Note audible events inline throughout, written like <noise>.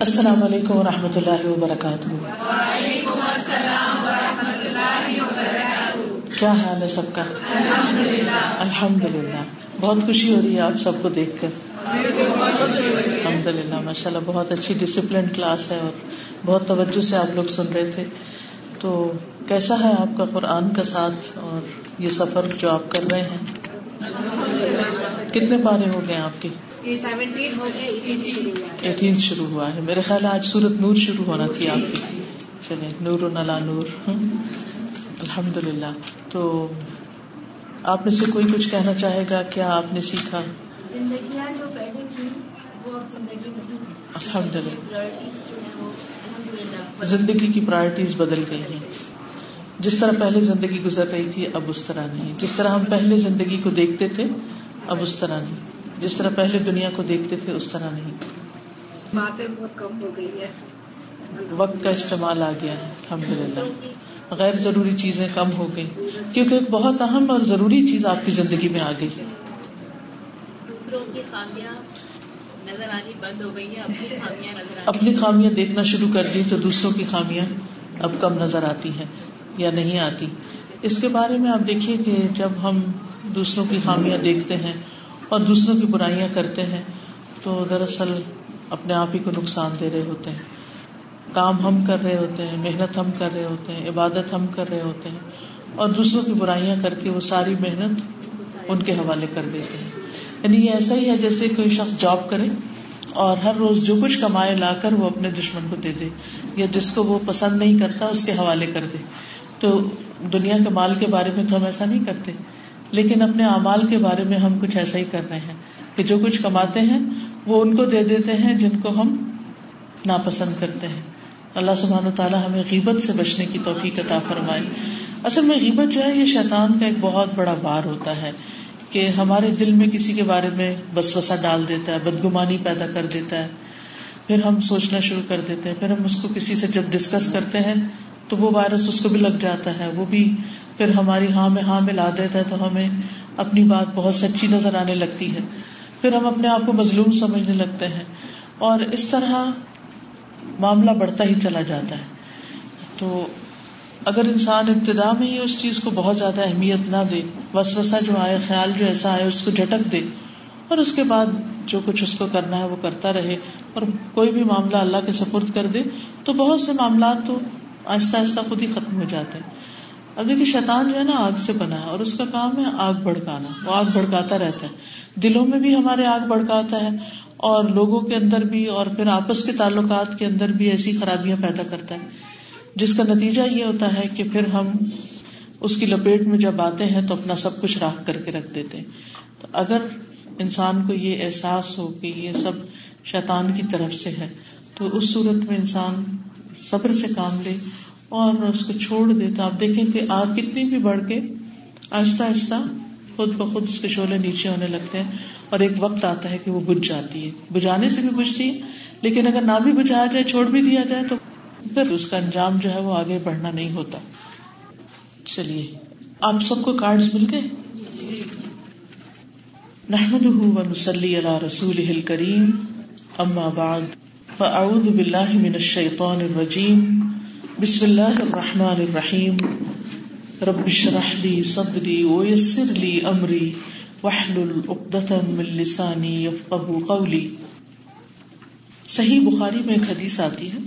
السلام علیکم و رحمۃ اللہ وبرکاتہ۔ کیا حال ہے سب کا؟ الحمد للہ بہت خوشی ہو رہی ہے آپ سب کو دیکھ کر۔ الحمد للہ ماشاء اللہ بہت اچھی ڈسپلن کلاس ہے اور بہت توجہ سے آپ لوگ سن رہے تھے۔ تو کیسا ہے آپ کا قرآن کا ساتھ اور یہ سفر جو آپ کر رہے ہیں؟ کتنے پارے ہو گئے آپ کے؟ ایٹین شروع ہوا۔ ہے۔ میرے خیال آج سورت نور شروع ہونا تھی آپ کی۔ چلے نور نلا نور۔ الحمد للہ تو آپ میں سے کوئی کچھ کہنا چاہے گا؟ کیا آپ نے سیکھا؟ الحمد للہ زندگی کی پرائرٹیز بدل گئی ہیں۔ جس طرح پہلے زندگی گزر رہی تھی اب اس طرح نہیں۔ جس طرح ہم پہلے زندگی کو دیکھتے تھے اب اس طرح نہیں۔ جس طرح پہلے دنیا کو دیکھتے تھے اس طرح نہیں۔ باتیں بہت کم ہو گئی ہے وقت کا استعمال آ گیا ہے الحمد للہ غیر ضروری چیزیں کم ہو گئی کیونکہ ایک بہت اہم اور ضروری چیز آپ کی زندگی میں آ گئی۔ دوسروں کی خامیاں نظر آنی بند ہو گئی ہیں اپنی خامیاں نظر اپنی خامیاں دیکھنا شروع کر دی تو دوسروں کی خامیاں اب کم نظر آتی ہیں یا نہیں آتی۔ اس کے بارے میں آپ دیکھیے کہ جب ہم دوسروں کی خامیاں دیکھتے ہیں اور دوسروں کی برائیاں کرتے ہیں تو دراصل اپنے آپ ہی کو نقصان دے رہے ہوتے ہیں۔ کام ہم کر رہے ہوتے ہیں، محنت ہم کر رہے ہوتے ہیں، عبادت ہم کر رہے ہوتے ہیں۔ اور دوسروں کی برائیاں کر کے وہ ساری محنت ان کے حوالے کر دیتے ہیں۔ یعنی یہ ایسا ہی ہے جیسے کوئی شخص جاب کرے اور ہر روز جو کچھ کمائے لا کر وہ اپنے دشمن کو دے دے، یا جس کو وہ پسند نہیں کرتا اس کے حوالے کر دے۔ تو دنیا کے مال کے بارے میں تو ہم ایسا نہیں کرتے۔ لیکن اپنے اعمال کے بارے میں ہم کچھ ایسا ہی کر رہے ہیں کہ جو کچھ کماتے ہیں وہ ان کو دے دیتے ہیں جن کو ہم ناپسند کرتے ہیں۔ اللہ سبحان و تعالیٰ ہمیں غیبت سے بچنے کی توفیق عطا فرمائے۔ اصل میں غیبت جو ہے یہ شیطان کا ایک بہت بڑا بار ہوتا ہے کہ ہمارے دل میں کسی کے بارے میں بس وسا ڈال دیتا ہے، بدگمانی پیدا کر دیتا ہے۔ پھر ہم سوچنا شروع کر دیتے ہیں۔ پھر ہم اس کو کسی سے جب ڈسکس کرتے ہیں تو وہ وائرس اس کو بھی لگ جاتا ہے، وہ بھی پھر ہماری ہاں میں ہاں میں لا دیتا ہے تو ہمیں اپنی بات بہت سچی نظر آنے لگتی ہے۔ پھر ہم اپنے آپ کو مظلوم سمجھنے لگتے ہیں اور اس طرح معاملہ بڑھتا ہی چلا جاتا ہے۔ تو اگر انسان ابتدا میں ہی اس چیز کو بہت زیادہ اہمیت نہ دے بس جو آئے، خیال جو ایسا آئے، اس کو جھٹک دے اور اس کے بعد جو کچھ اس کو کرنا ہے وہ کرتا رہے اور کوئی بھی معاملہ اللہ کے سپرد کر دے، تو بہت سے معاملات تو آہستہ آہستہ خود ہی ختم ہو جاتے ہیں۔ اب دیکھیے، شیطان جو ہے نا آگ سے بنا ہے اور اس کا کام ہے آگ بھڑکانا۔ وہ آگ بھڑکاتا رہتا ہے۔ دلوں میں بھی ہمارے آگ بھڑکاتا ہے اور لوگوں کے اندر بھی اور پھر آپس کے تعلقات کے اندر بھی ایسی خرابیاں پیدا کرتا ہے۔ جس کا نتیجہ یہ ہوتا ہے کہ پھر ہم اس کی لپیٹ میں جب آتے ہیں تو اپنا سب کچھ راہ کر کے رکھ دیتے ہیں۔ تو اگر انسان کو یہ احساس ہو کہ یہ سب شیطان کی طرف سے ہے، تو اس صورت میں انسان صبر سے کام لے۔ اور اس کو چھوڑ دے تو آپ دیکھیں کہ آگ کتنی بھی بڑھ کے آہستہ آہستہ خود بخود اس کے شعلے نیچے ہونے لگتے ہیں اور ایک وقت آتا ہے کہ وہ بجھ جاتی ہے۔ بجھانے سے بھی بجھتی ہے، لیکن اگر نہ بھی بجھایا جائے، چھوڑ بھی دیا جائے، تو پھر اس کا انجام جو ہے وہ آگے بڑھنا نہیں ہوتا۔ چلیے، آپ سب کو کارڈ مل گئے؟ نحمد نسلی اللہ رسول کریم اما بعد، فاعوذ باللہ من الشیطان الرجیم۔ بسم اللہ الرحمن الرحیم۔ رب اشرح لي صدری ويسر لي امری واحلل عقدة من لسانی يفقهوا قولی۔ صحیح بخاری میں ایک حدیث آتی ہے۔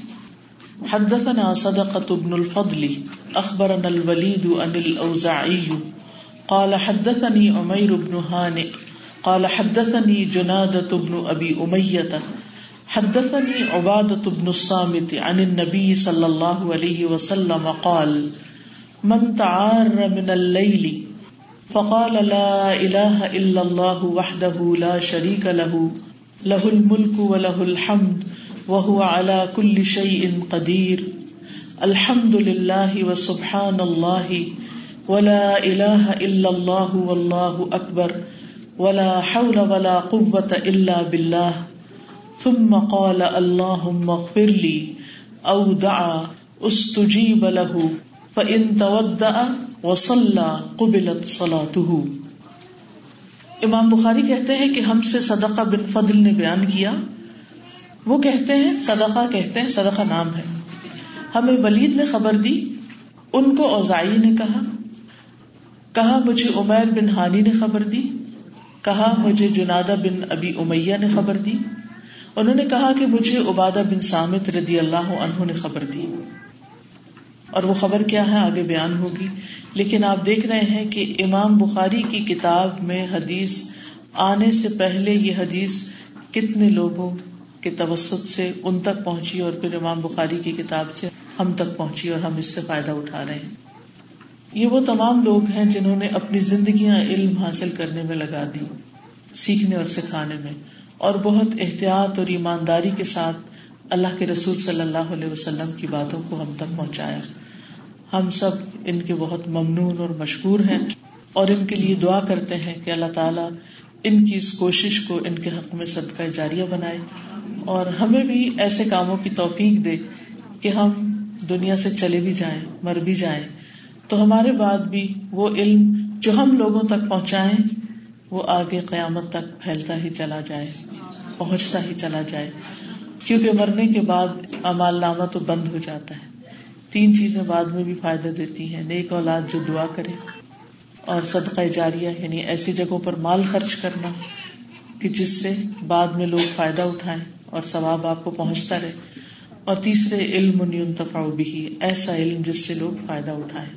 حدثنا صدقة بن الفضل أخبرنا الوليد عن الأوزاعي قال حدثني عمير بن هانئ قال حدثني جنادة بن أبي أمية حدثني عبادة بن الصامت عن النبي صلى الله عليه وسلم قال، من تعار من الليل فقال لا إله إلا الله وحده لا شريك له له الملك وله الحمد، وهو على كل شيء قدير، الحمد لله وسبحان الله، ولا إله إلا الله والله أكبر، ولا حول ولا قوة إلا بالله. ثم قال اللهم اغفر لي أو دعا استجيب له فإن تودأ وصلى قبلت صلاته۔ امام بخاری کہتے ہیں کہ ہم سے صدقہ بن فضل نے بیان کیا۔ وہ کہتے ہیں، صدقہ کہتے ہیں، صدقہ نام ہے۔ ہمیں ولید نے خبر دی، ان کو اوزائی نے کہا۔ کہا، مجھے عمیر بن ہانی نے خبر دی۔ کہا، مجھے جنادہ بن ابی امیہ نے خبر دی۔ انہوں نے کہا کہ مجھے عبادہ بن سامت رضی اللہ عنہ نے خبر دی۔ اور وہ خبر کیا ہے آگے بیان ہوگی۔ لیکن آپ دیکھ رہے ہیں کہ امام بخاری کی کتاب میں حدیث آنے سے پہلے یہ حدیث کتنے لوگوں کے توسط سے ان تک پہنچی اور پھر امام بخاری کی کتاب سے ہم تک پہنچی اور ہم اس سے فائدہ اٹھا رہے ہیں۔ یہ وہ تمام لوگ ہیں جنہوں نے اپنی زندگیاں علم حاصل کرنے میں لگا دی، سیکھنے اور سکھانے میں۔ اور بہت احتیاط اور ایمانداری کے ساتھ اللہ کے رسول صلی اللہ علیہ وسلم کی باتوں کو ہم تک پہنچایا۔ ہم سب ان کے بہت ممنون اور مشہور ہیں اور ان کے لیے دعا کرتے ہیں کہ اللہ تعالیٰ ان کی اس کوشش کو ان کے حق میں صدقہ جاریہ بنائے اور ہمیں بھی ایسے کاموں کی توفیق دے کہ ہم دنیا سے چلے بھی جائیں، مر بھی جائیں۔ تو ہمارے بعد بھی وہ علم جو ہم لوگوں تک پہنچائے وہ آگے قیامت تک پھیلتا ہی چلا جائے، پہنچتا ہی چلا جائے۔ کیونکہ مرنے کے بعد امال نامہ تو بند ہو جاتا ہے۔ تین چیزیں بعد میں بھی فائدہ دیتی ہیں، نیک اولاد جو دعا کرے اور صدقہ جاریہ یعنی ایسی جگہوں پر مال خرچ کرنا کہ جس سے بعد میں لوگ فائدہ اٹھائیں اور ثواب آپ کو پہنچتا رہے۔ اور تیسرے، علم ينتفع بھی ایسا علم جس سے لوگ فائدہ اٹھائیں۔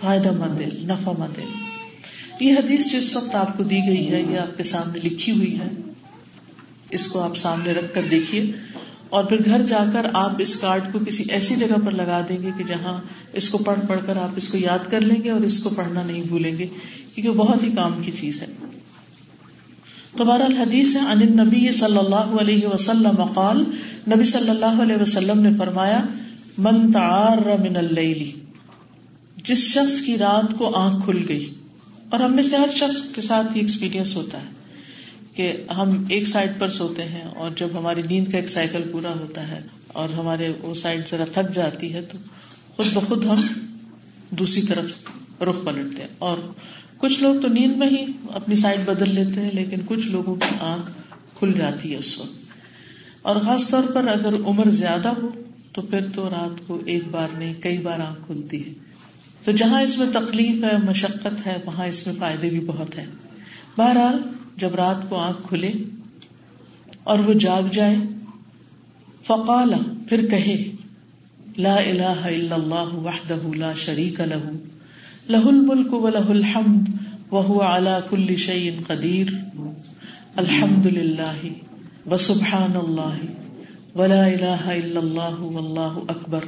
فائدہ مند علم، نفع مند علم۔ یہ حدیث جو اس وقت آپ کو دی گئی ہے یہ آپ کے سامنے لکھی ہوئی ہے، اس کو آپ سامنے رکھ کر دیکھیے۔ اور پھر گھر جا کر آپ اس کارڈ کو کسی ایسی جگہ پر لگا دیں گے کہ جہاں اس کو پڑھ پڑھ کر آپ اس کو یاد کر لیں گے اور اس کو پڑھنا نہیں بھولیں گے، کیونکہ بہت ہی کام کی چیز ہے۔ تمہارا الحدیث ہے ان نبی صلی اللہ علیہ وسلم قال، نبی صلی اللہ علیہ وسلم نے فرمایا، من تعار من اللیل جس شخص کی رات کو آنکھ کھل گئی۔ اور ہم میں سے ہر شخص کے ساتھ یہ ایکسپیرینس ہوتا ہے کہ ہم ایک سائڈ پر سوتے ہیں اور جب ہماری نیند کا ایک سائیکل پورا ہوتا ہے اور ہمارے وہ سائڈ ذرا تھک جاتی ہے تو خود بخود ہم دوسری طرف رخ پلٹتے ہیں اور کچھ لوگ تو نیند میں ہی اپنی سائڈ بدل لیتے ہیں لیکن کچھ لوگوں کی آنکھ کھل جاتی ہے اس وقت اور خاص طور پر اگر عمر زیادہ ہو تو پھر تو رات کو ایک بار نہیں، کئی بار آنکھ کھلتی ہے۔ تو جہاں اس میں تکلیف ہے، مشقت ہے، وہاں اس میں فائدے بھی بہت ہیں۔ بہرحال، جب رات کو آنکھ کھلے اور وہ جاگ جائے فقال پھر کہے، لا الہ الا اللہ وحدہ لا شریک لہ لہ الملک و لہ الحمد وهو على كل شيء قدیر۔ الحمد للہ وسبحان اللہ ولا الہ الا اللہ واللہ اکبر۔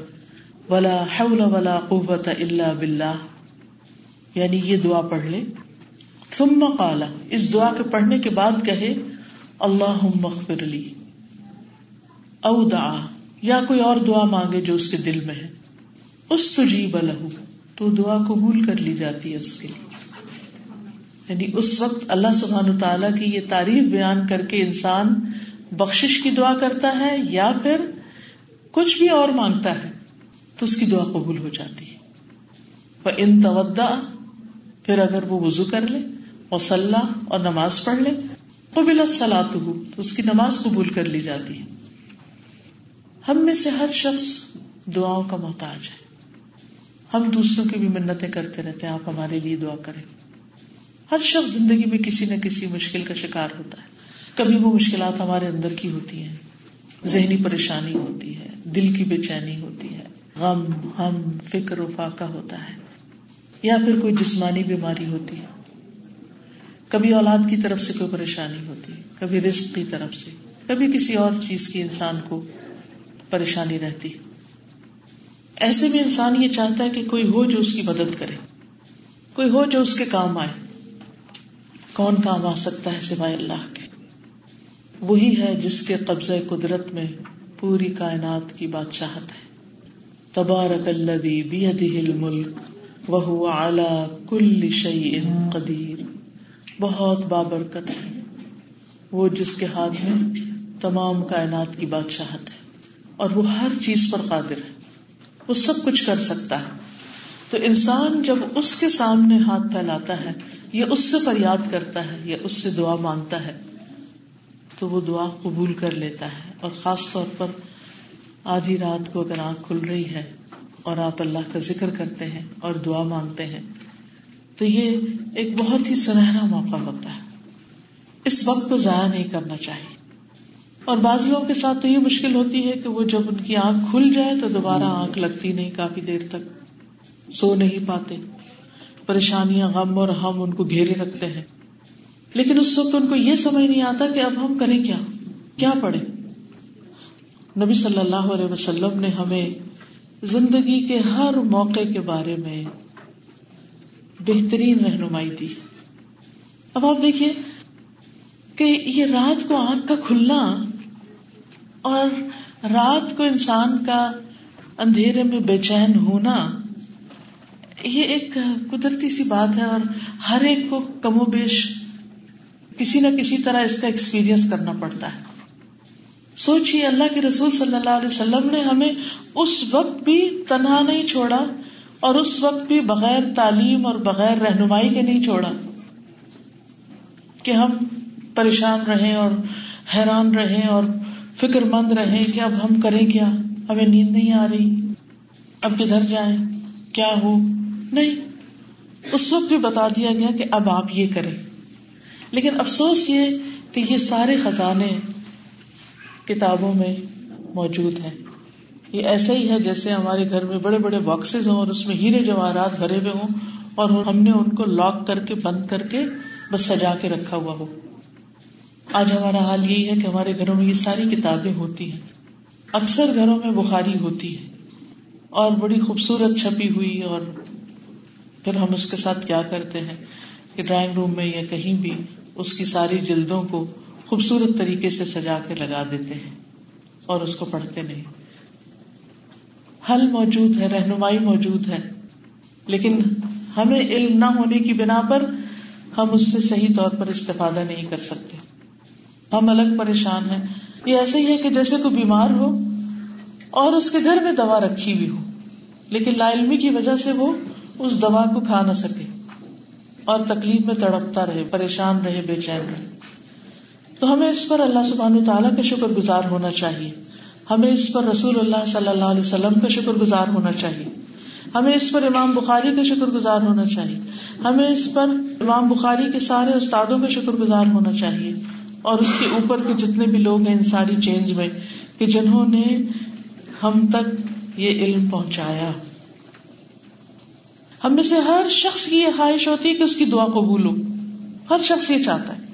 ولا حول ولا قوة الا باللہ یعنی یہ دعا پڑھ لے. ثم قال، اس دعا کے پڑھنے کے بعد کہے اللہ مغفر لی. او دعا، یا کوئی اور دعا مانگے جو اس کے دل میں ہے. اس تجیب لہو، تو دعا قبول کر لی جاتی ہے اس کے لیے. یعنی اس وقت اللہ سبحان تعالیٰ کی یہ تعریف بیان کر کے انسان بخشش کی دعا کرتا ہے یا پھر کچھ بھی اور مانگتا ہے. تو اس کی دعا قبول ہو جاتی ہے۔ ان تودا پھر اگر وہ وضو کر لے مسلح اور نماز پڑھ لے تو بلت سلاد ہو تو اس کی نماز قبول کر لی جاتی ہے۔ ہم میں سے ہر شخص دعاؤں کا محتاج ہے۔ ہم دوسروں کی بھی منتیں کرتے رہتے ہیں، آپ ہمارے لیے دعا کریں۔ ہر شخص زندگی میں کسی نہ کسی مشکل کا شکار ہوتا ہے۔ کبھی وہ مشکلات ہمارے اندر کی ہوتی ہیں۔ ذہنی پریشانی ہوتی ہے، دل کی بے چینی ہوتی ہے۔ غم، ہم، فکر و فاقہ ہوتا ہے، یا پھر کوئی جسمانی بیماری ہوتی ہے۔ کبھی اولاد کی طرف سے کوئی پریشانی ہوتی ہے، کبھی رسک کی طرف سے، کبھی کسی اور چیز کی انسان کو پریشانی رہتی ایسے میں انسان یہ چاہتا ہے کہ کوئی ہو جو اس کی مدد کرے، کوئی ہو جو اس کے کام آئے۔ کون کام آ سکتا ہے سوائے اللہ کے؟ وہی ہے جس کے قبضہ قدرت میں پوری کائنات کی بادشاہت ہے۔ تبارک الملک وہ کل شعی قدیر۔ بہت بابرکت ہے۔ وہ جس کے ہاتھ میں تمام کائنات کی بادشاہت ہے اور وہ ہر چیز پر قادر ہے۔ وہ سب کچھ کر سکتا ہے۔ تو انسان جب اس کے سامنے ہاتھ پھیلاتا ہے، یا اس سے فریاد کرتا ہے، یا اس سے دعا مانگتا ہے، تو وہ دعا قبول کر لیتا ہے اور خاص طور پر آدھی رات کو اگر آنکھ کھل رہی ہے اور آپ اللہ کا ذکر کرتے ہیں اور دعا مانگتے ہیں، تو یہ ایک بہت ہی سنہرا موقع ہوتا ہے۔ اس وقت کو ضائع نہیں کرنا چاہیے۔ اور بعض لوگوں کے ساتھ تو یہ مشکل ہوتی ہے کہ وہ جب ان کی آنکھ کھل جائے تو دوبارہ آنکھ لگتی نہیں کافی دیر تک، سو نہیں پاتے۔ پریشانیاں غم اور ہم ان کو گھیرے رکھتے ہیں۔ لیکن اس وقت ان کو یہ سمجھ نہیں آتا کہ اب ہم کریں کیا؟ کیا پڑھیں؟ نبی صلی اللہ علیہ وسلم نے ہمیں زندگی کے ہر موقع کے بارے میں بہترین رہنمائی دی۔ اب آپ دیکھیے کہ یہ رات کو آنکھ کا کھلنا اور رات کو انسان کا اندھیرے میں بے چین ہونا، یہ ایک قدرتی سی بات ہے اور ہر ایک کو کم و بیش کسی نہ کسی طرح اس کا ایکسپیرئنس کرنا پڑتا ہے۔ سوچیے اللہ کے رسول صلی اللہ علیہ وسلم نے ہمیں اس وقت بھی تنہا نہیں چھوڑا اور اس وقت بھی بغیر تعلیم اور بغیر رہنمائی کے نہیں چھوڑا کہ ہم پریشان رہیں اور حیران رہیں اور فکر مند رہیں کہ اب ہم کریں کیا؟ ہمیں نیند نہیں آ رہی۔ اب کدھر جائیں؟ کیا ہو؟ نہیں۔ اس وقت بھی بتا دیا گیا کہ اب آپ یہ کریں۔ لیکن افسوس یہ کہ یہ سارے خزانے کتابوں میں موجود ہیں۔ یہ ایسا ہی ہے جیسے ہمارے گھر میں بڑے بڑے باکسز ہوں اور اس میں ہیرے جواہرات بھرے ہوئے ہوں اور ہم نے ان کو لاک کر کے بند کر کے بس سجا کے رکھا ہوا ہو۔ آج ہمارا حال یہی ہے کہ ہمارے گھروں میں یہ ساری کتابیں ہوتی ہیں۔ اکثر گھروں میں بخاری ہوتی ہے۔ اور بڑی خوبصورت چھپی ہوئی اور پھر ہم اس کے ساتھ کیا کرتے ہیں کہ ڈرائنگ روم میں یا کہیں بھی اس کی ساری جلدوں کو خوبصورت طریقے سے سجا کے لگا دیتے ہیں اور اس کو پڑھتے نہیں۔ حل موجود ہے، رہنمائی موجود ہے، لیکن ہمیں علم نہ ہونے کی بنا پر ہم اس سے صحیح طور پر استفادہ نہیں کر سکتے۔ ہم الگ پریشان ہیں۔ یہ ایسے ہی ہے کہ جیسے کوئی بیمار ہو اور اس کے گھر میں دوا رکھی ہوئی ہو، لیکن لا علمی کی وجہ سے وہ اس دوا کو کھا نہ سکے اور تکلیف میں تڑپتا رہے، پریشان رہے، بے چین رہے۔ تو ہمیں اس پر اللہ سبحان تعالیٰ کا شکر گزار ہونا چاہیے۔ ہمیں اس پر رسول اللہ صلی اللہ علیہ وسلم کا شکر گزار ہونا چاہیے۔ ہمیں اس پر امام بخاری کا شکر گزار ہونا چاہیے۔ ہمیں اس پر امام بخاری کے سارے استادوں کا شکر گزار ہونا چاہیے۔ اور اس کے اوپر کے جتنے بھی لوگ ہیں ان ساری چینج میں کہ جنہوں نے ہم تک یہ علم پہنچایا۔ ہم میں سے ہر شخص کی یہ خواہش ہوتی ہے کہ اس کی دعا قبول ہو۔ ہر شخص یہ چاہتا ہے۔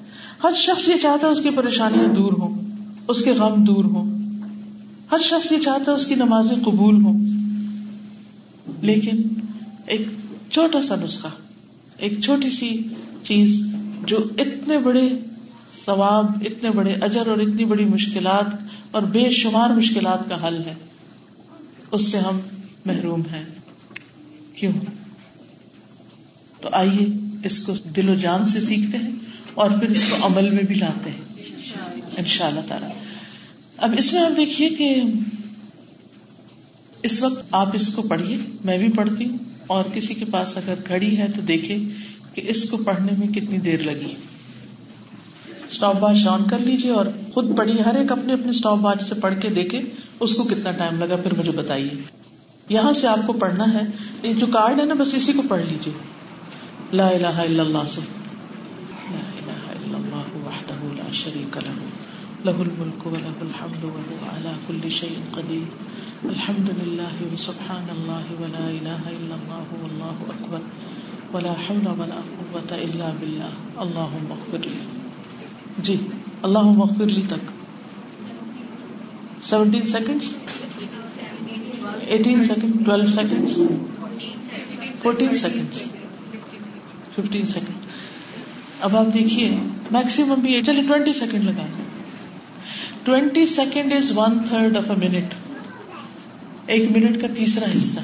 ہر شخص یہ چاہتا ہے اس کی پریشانیاں دور ہوں، اس کے غم دور ہوں۔ ہر شخص یہ چاہتا ہے اس کی نمازیں قبول ہوں۔ لیکن ایک چھوٹا سا نسخہ، ایک چھوٹی سی چیز جو اتنے بڑے ثواب، اتنے بڑے اجر اور اتنی بڑی مشکلات اور بے شمار مشکلات کا حل ہے، اس سے ہم محروم ہیں۔ کیوں؟ تو آئیے اس کو دل و جان سے سیکھتے ہیں۔ اور پھر اس کو عمل میں بھی لاتے ہیں۔ ان شاء اللہ تعالی۔ اب اس میں آپ دیکھیے کہ اس وقت آپ اس کو پڑھیے۔ میں بھی پڑھتی ہوں۔ اور کسی کے پاس اگر گھڑی ہے تو دیکھے کہ اس کو پڑھنے میں کتنی دیر لگی۔ اسٹاپ واچ آن کر لیجیے اور خود پڑھیے۔ ہر ایک اپنے اپنے اسٹاپ واچ سے پڑھ کے دیکھے اس کو کتنا ٹائم لگا۔ پھر مجھے بتائیے۔ یہاں سے آپ کو پڑھنا ہے۔ جو کارڈ ہے نا، بس اسی کو پڑھ لیجیے لا الہ الا اللہ۔ سے لا الہ الا اللہ وحدہ لا شریک له. له الملک و له الحمد و هو على كل شيء قدیر الحمد للہ و سبحان اللہ و لا الہ الا اللہ واللہ اکبر ولا حول ولا قوة الا باللہ اللہم اغفر لی جی اللہم اغفر لی تک. Seventeen seconds eighteen second twelve second fourteen second fifteen second اب آپ دیکھیے میکسیمم بھی چلیے ٹوینٹی سیکنڈ لگا twenty second is one third of a minute ایک منٹ کا تیسرا حصہ۔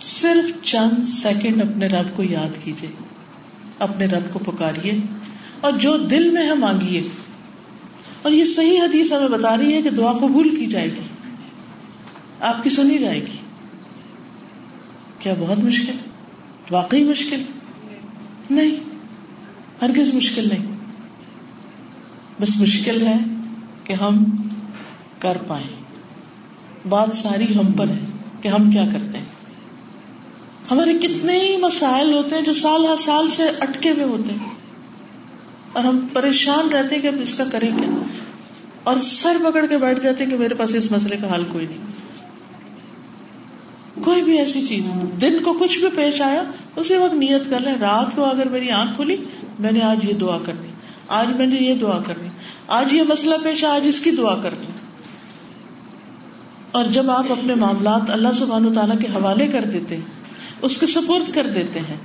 صرف چند سیکنڈ اپنے رب کو یاد کیجیے اپنے رب کو پکاریے۔ اور جو دل میں ہے مانگیے۔ اور یہ صحیح حدیث ہمیں بتا رہی ہے کہ دعا قبول کی جائے گی۔ آپ کی سنی جائے گی۔ کیا بہت مشکل؟ واقعی مشکل؟ نہیں۔ ہرگز مشکل نہیں۔ بس مشکل ہے کہ ہم کر پائیں۔ بات ساری ہم پر ہے کہ ہم کیا کرتے ہیں۔ ہمارے کتنے ہی مسائل ہوتے ہیں جو سال ہر سال سے اٹکے ہوئے ہوتے ہیں۔ اور ہم پریشان رہتے ہیں کہ اب اس کا کریں کیا۔ اور سر پکڑ کے بیٹھ جاتے ہیں کہ میرے پاس اس مسئلے کا حل کوئی نہیں۔ کوئی بھی ایسی چیز، دن کو کچھ بھی پیش آیا، اسی وقت نیت کر لیں۔ رات کو اگر میری آنکھ کھلی میں نے آج یہ دعا کرنی، آج میں نے یہ دعا کرنی، آج یہ مسئلہ پیش آج اس کی دعا کرنی۔ اور جب آپ اپنے معاملات اللہ سبحانہ تعالیٰ کے حوالے کر دیتے ہیں، اس کے سپورٹ کر دیتے ہیں،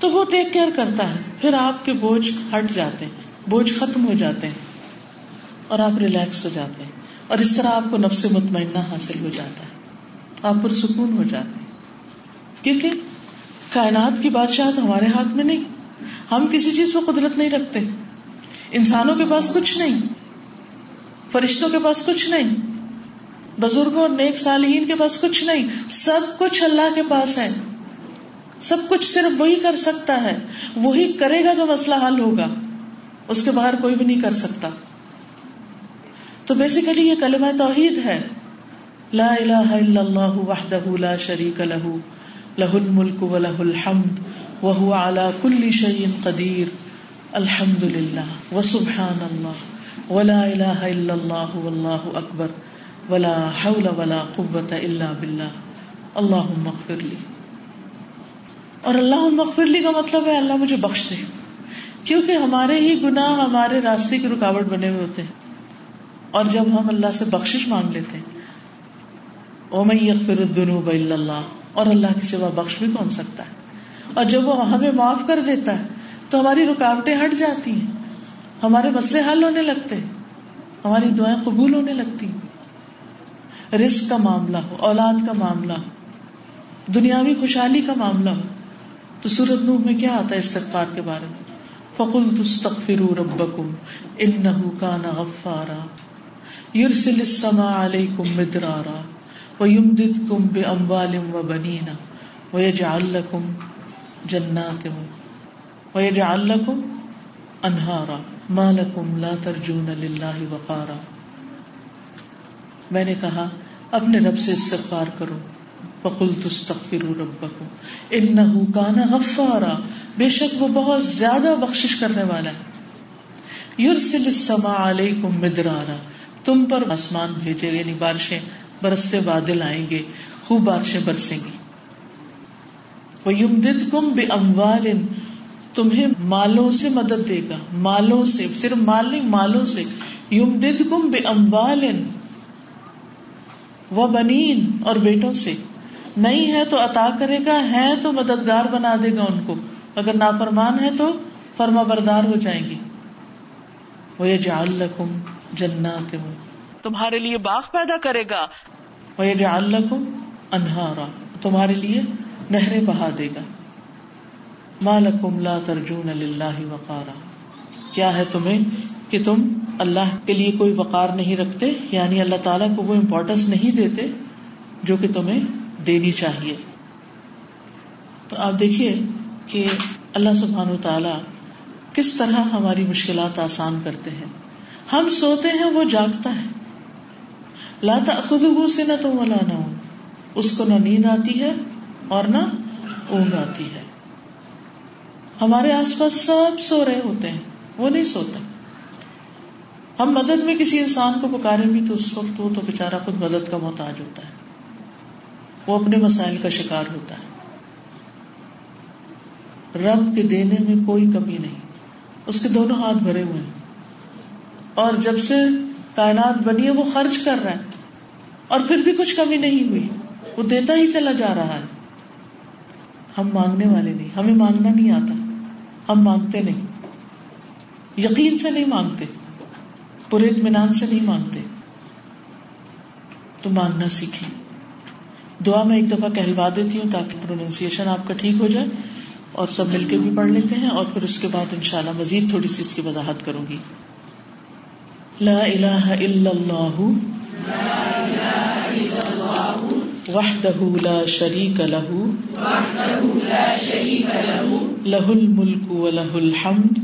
تو وہ ٹیک کیئر کرتا ہے۔ پھر آپ کے بوجھ ہٹ جاتے ہیں، بوجھ ختم ہو جاتے ہیں اور آپ ریلیکس ہو جاتے ہیں۔ اور اس طرح آپ کو نفس مطمئنہ حاصل ہو جاتا ہے۔ آپ پرسکون ہو جاتے ہیں۔ کیونکہ کائنات کی بادشاہ ہمارے ہاتھ میں نہیں۔ ہم کسی چیز پہ قدرت نہیں رکھتے۔ انسانوں کے پاس کچھ نہیں۔ فرشتوں کے پاس کچھ نہیں۔ بزرگوں اور نیک صالحین کے پاس کچھ نہیں۔ سب کچھ اللہ کے پاس ہے۔ سب کچھ صرف وہی کر سکتا ہے۔ وہی کرے گا جو مسئلہ حل ہوگا۔ اس کے باہر کوئی بھی نہیں کر سکتا۔ تو بیسیکلی یہ کلمہ توحید ہے۔ لا الہ الا اللہ وحدہ لا شریک لہ لہ الملک و لہ الحمد۔ وهو على كل شيء قدير. الحمد للہ وسبحان اللہ ولا الہ الا اللہ واللہ اکبر ولا حول ولا قوة الا باللہ اللہم اغفر لی اور اللہ اغفر لی کا مطلب ہے اللہ مجھے بخش دے کیونکہ ہمارے ہی گناہ ہمارے راستے کی رکاوٹ بنے ہوئے ہوتے ہیں. اور جب ہم اللہ سے بخشش مانگ لیتے ہیں. ومن یغفر الذنوب الا اللہ اور اللہ کے سوا بخش بھی کون سکتا ہے؟ اور جب وہ ہمیں معاف کر دیتا ہے، تو ہماری رکاوٹیں ہٹ جاتی ہیں۔ ہمارے مسئلے حل ہونے لگتے ہماری دعائیں قبول ہونے لگتی ہیں۔ رزق کا معاملہ ہو، اولاد کا معاملہ ہو، دنیاوی خوشحالی کا معاملہ ہو، تو سورت نوح میں کیا آتا ہے استغفار کے بارے میں؟ فقل تستغفروا ربکم انه کان غفارا۔ یرسل السماء علیکم مدرارا ویمددکم باموال وبنین ویجعل لکم جنات انہارا ما لکم لا ترجون للہ وقارا۔ میں نے کہا، اپنے رب سے استغفار کرو۔ فقل تستغفروا ربکم انه کان غفارا۔ بے شک وہ بہت زیادہ بخشش کرنے والا ہے۔ یرسل السماء علیکم مدرارا۔ تم پر آسمان بھیجے یعنی بارشیں برستے بادل آئیں گے، خوب بارشیں برسیں گی۔ وَيُمْدِدْكُمْ بِأَمْوَالٍ۔ تمہیں مالوں سے مدد دے گا۔ مالوں سے صرف مال نہیں مالوں سے۔ یمددکم بِأَمْوَالٍ وَبَنِينَ اور بیٹوں سے۔ نہیں ہے تو عطا کرے گا ہے تو مددگار بنا دے گا ان کو۔ اگر نافرمان ہے تو فرما بردار ہو جائیں گی۔ وہ لکم جنات۔ تمہارے لیے باغ پیدا کرے گا۔ وہ جال لکم انہارا تمہارے لیے نہریں بہا دے گا۔ مالکم لا ترجون اللہ وقارا۔ کیا ہے تمہیں کہ تم اللہ کے لیے کوئی وقار نہیں رکھتے؟ یعنی اللہ تعالیٰ کو وہ امپورٹینس نہیں دیتے جو کہ تمہیں دینی چاہیے۔ تو آپ دیکھیے کہ اللہ سبحان و تعالی کس طرح ہماری مشکلات آسان کرتے ہیں۔ ہم سوتے ہیں، وہ جاگتا ہے۔ لاتا خود سے نہ تو ولا نہ اس کو نہ نیند آتی ہے اور نہ اونگ آتی ہے۔ ہمارے آس پاس سب سو رہے ہوتے ہیں، وہ نہیں سوتا۔ ہم مدد میں کسی انسان کو پکاریں بھی تو اس وقت وہ تو بےچارا خود مدد کا محتاج ہوتا ہے۔ وہ اپنے مسائل کا شکار ہوتا ہے۔ رب کے دینے میں کوئی کمی نہیں، اس کے دونوں ہاتھ بھرے ہوئے ہیں۔ اور جب سے کائنات بنی ہے، وہ خرچ کر رہا ہے۔ اور پھر بھی کچھ کمی نہیں ہوئی، وہ دیتا ہی چلا جا رہا ہے۔ ہم مانگنے والے نہیں، ہمیں مانگنا نہیں آتا۔ ہم مانگتے نہیں۔ یقین سے نہیں مانگتے، پورے اطمینان سے نہیں مانگتے۔ تو مانگنا سیکھیں۔ دعا میں ایک دفعہ کہلوا دیتی ہوں تاکہ پروننسیشن آپ کا ٹھیک ہو جائے اور سب مل کے بھی پڑھ لیتے ہیں اور پھر اس کے بعد انشاءاللہ مزید تھوڑی سی اس کی وضاحت کروں گی۔ لا الہ الا اللہ۔ وحدہ لا شریک لہ لہ الملک و لہ الحمد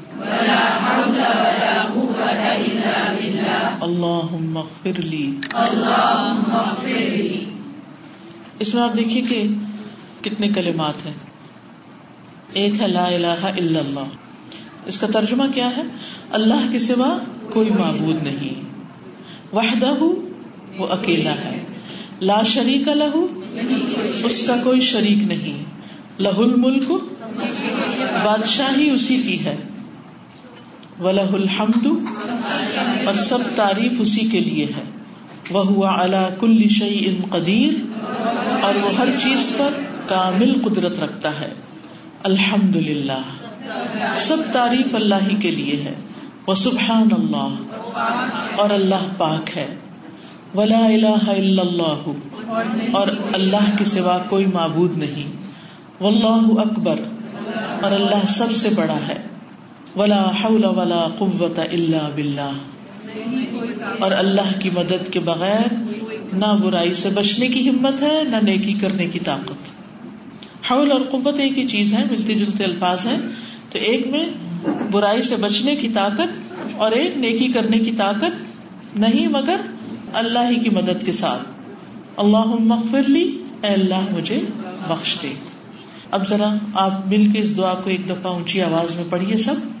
قوة إلا بالله اللهم اغفر لي اس میں آپ دیکھیے کہ کتنے کلمات ہیں۔ ایک ہے لا الہ الا اللہ۔ اس کا ترجمہ کیا ہے؟ اللہ کے سوا کوئی معبود نہیں۔ وحدہ وہ اکیلا ہے۔ لا شریک لہو اس کا کوئی شریک نہیں۔ لہ الملک، بادشاہی اسی کی ہے۔ ولہ الحمد، اور سب تعریف اسی کے لیے ہے۔ وہ ہوا اللہ کل شعی ان قدیر اور وہ ہر چیز پر کامل قدرت رکھتا ہے۔ الحمد للہ سب تعریف اللہ ہی کے لیے ہے۔ وہ سبحان اللہ۔ اور اللہ پاک ہے۔ ولا الہ الا اللہ اور اللہ کے سوا کوئی معبود نہیں۔ واللہ اکبر اور اللہ سب سے بڑا ہے۔ ولا حول ولا قوت الا باللہ۔ اور اللہ کی مدد کے بغیر نہ برائی سے بچنے کی ہمت ہے، نہ نیکی کرنے کی طاقت۔ حول اور قوت ایک ہی چیز ہے، ملتے جلتے الفاظ ہیں۔ تو ایک میں برائی سے بچنے کی طاقت اور ایک نیکی کرنے کی طاقت نہیں، مگر اللہ ہی کی مدد کے ساتھ۔ اللہ مغفر لی، اے اللہ مجھے بخش دے۔ اب ذرا آپ مل کے اس دعا کو ایک دفعہ اونچی آواز میں پڑھیے سب۔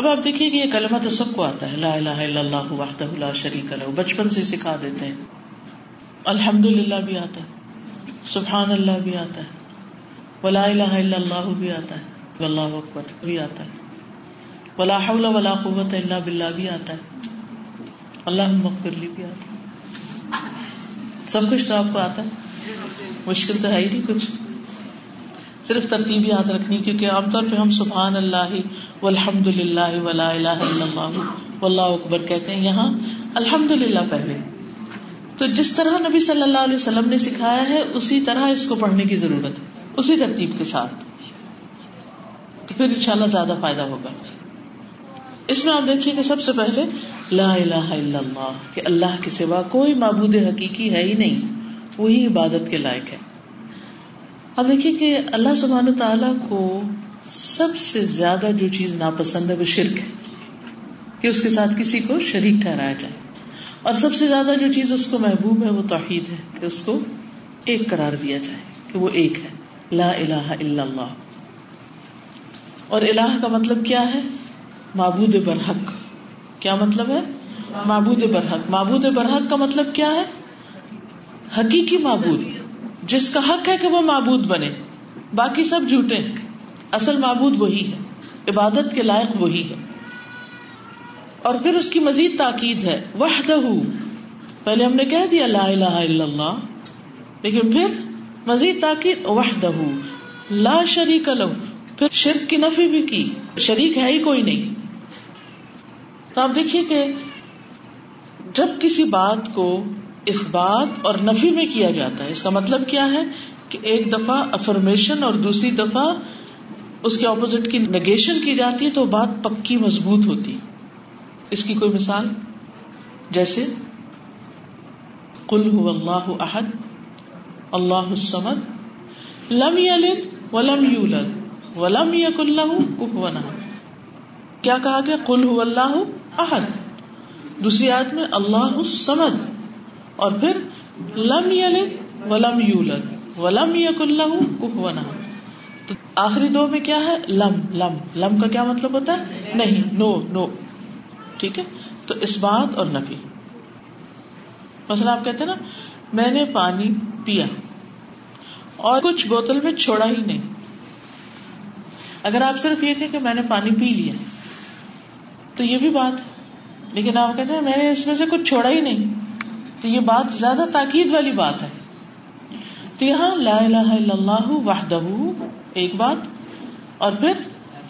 اب آپ دیکھیے کہ یہ کلمہ تو سب کو آتا ہے، لا الہ الا اللہ وحدہ لا شریک لہ بچپن سے سکھا دیتے ہیں۔ الحمد للہ بھی آتا ہے سبحان اللہ بھی آتا ہے، ولا الہ الا اللہ بھی آتا ہے، واللہ اکبر بھی آتا ہے۔ ولا حول ولا قوت الا باللہ بھی آتا ہے۔ اللہ مغفر لی بھی آتا ہے۔ سب کچھ تو آپ کو آتا ہے۔ مشکل تو ہے ہی نہیں کچھ۔ صرف ترتیب یاد رکھنی، کیونکہ عام طور پہ ہم سبحان اللہ والحمد للہ ولا الہ الا اللہ واللہ اکبر کہتے ہیں یہاں الحمد للہ پہلے۔ تو جس طرح نبی صلی اللہ علیہ وسلم نے سکھایا ہے، اسی طرح اس کو پڑھنے کی ضرورت ہے، اسی ترتیب کے ساتھ۔ تو پھر انشاءاللہ زیادہ فائدہ ہوگا۔ اس میں آپ دیکھیے کہ سب سے پہلے لا الہ الا اللہ، کہ اللہ کے سوا کوئی معبود حقیقی ہے ہی نہیں، وہی عبادت کے لائق ہے۔ اب دیکھیے کہ اللہ سبحان تعالیٰ کو سب سے زیادہ جو چیز ناپسند ہے وہ شرک ہے، کہ اس کے ساتھ کسی کو شریک ٹھہرایا جائے۔ اور سب سے زیادہ جو چیز اس کو محبوب ہے، وہ توحید ہے، کہ اس کو ایک قرار دیا جائے کہ وہ ایک ہے۔ لا الہ الا اللہ۔ اور الہ کا مطلب کیا ہے؟ معبود برحق۔ کیا مطلب ہے؟ معبود برحق۔ معبود برحق کا مطلب کیا ہے؟ حقیقی معبود، جس کا حق ہے کہ وہ معبود بنے۔ باقی سب جھوٹے ہیں۔ اصل معبود وہی ہے، عبادت کے لائق وہی ہے۔ اور پھر اس کی مزید تاکید ہے، وحدہ۔ پہلے ہم نے کہہ دیا لا الہ الا اللہ، لیکن پھر مزید تاکید، وحدہ۔ لا شریک لہ پھر شرک کی نفی بھی کی۔ شریک ہے ہی کوئی نہیں۔ تو آپ دیکھیے کہ جب کسی بات کو اخبات اور نفی میں کیا جاتا ہے، اس کا مطلب کیا ہے؟ کہ ایک دفعہ افرمیشن اور دوسری دفعہ اس کے اپوزٹ کی نگیشن کی جاتی ہے تو بات پکی مضبوط ہوتی اس کی کوئی مثال؟ جیسے کل ہو اللہ احد، اللہ السمد لم یلد ولم یولد، ولم یک اللہ کفوا کیا کہا گیا؟ کل ہو اللہ احد۔ دوسری آیت میں، اللہ السمد اور پھر، لم یلد ولم یولد، ولم یک اللہ کفوا تو آخری دو میں کیا ہے؟ لم لم. لم کا کیا مطلب ہوتا ہے؟ نہیں. نو نو. ٹھیک ہے؟ تو اس بات اور نفی. مثلا آپ کہتے نا، میں نے پانی پیا اور کچھ بوتل میں چھوڑا ہی نہیں۔ اگر آپ صرف یہ کہ میں نے پانی پی لیا، تو یہ بھی بات ہے۔ لیکن آپ کہتے ہیں، میں نے اس میں سے کچھ چھوڑا ہی نہیں۔ تو یہ بات زیادہ تاکید والی بات ہے۔ تو یہاں لا الہ الا اللہ وحدہ ایک بات، اور پھر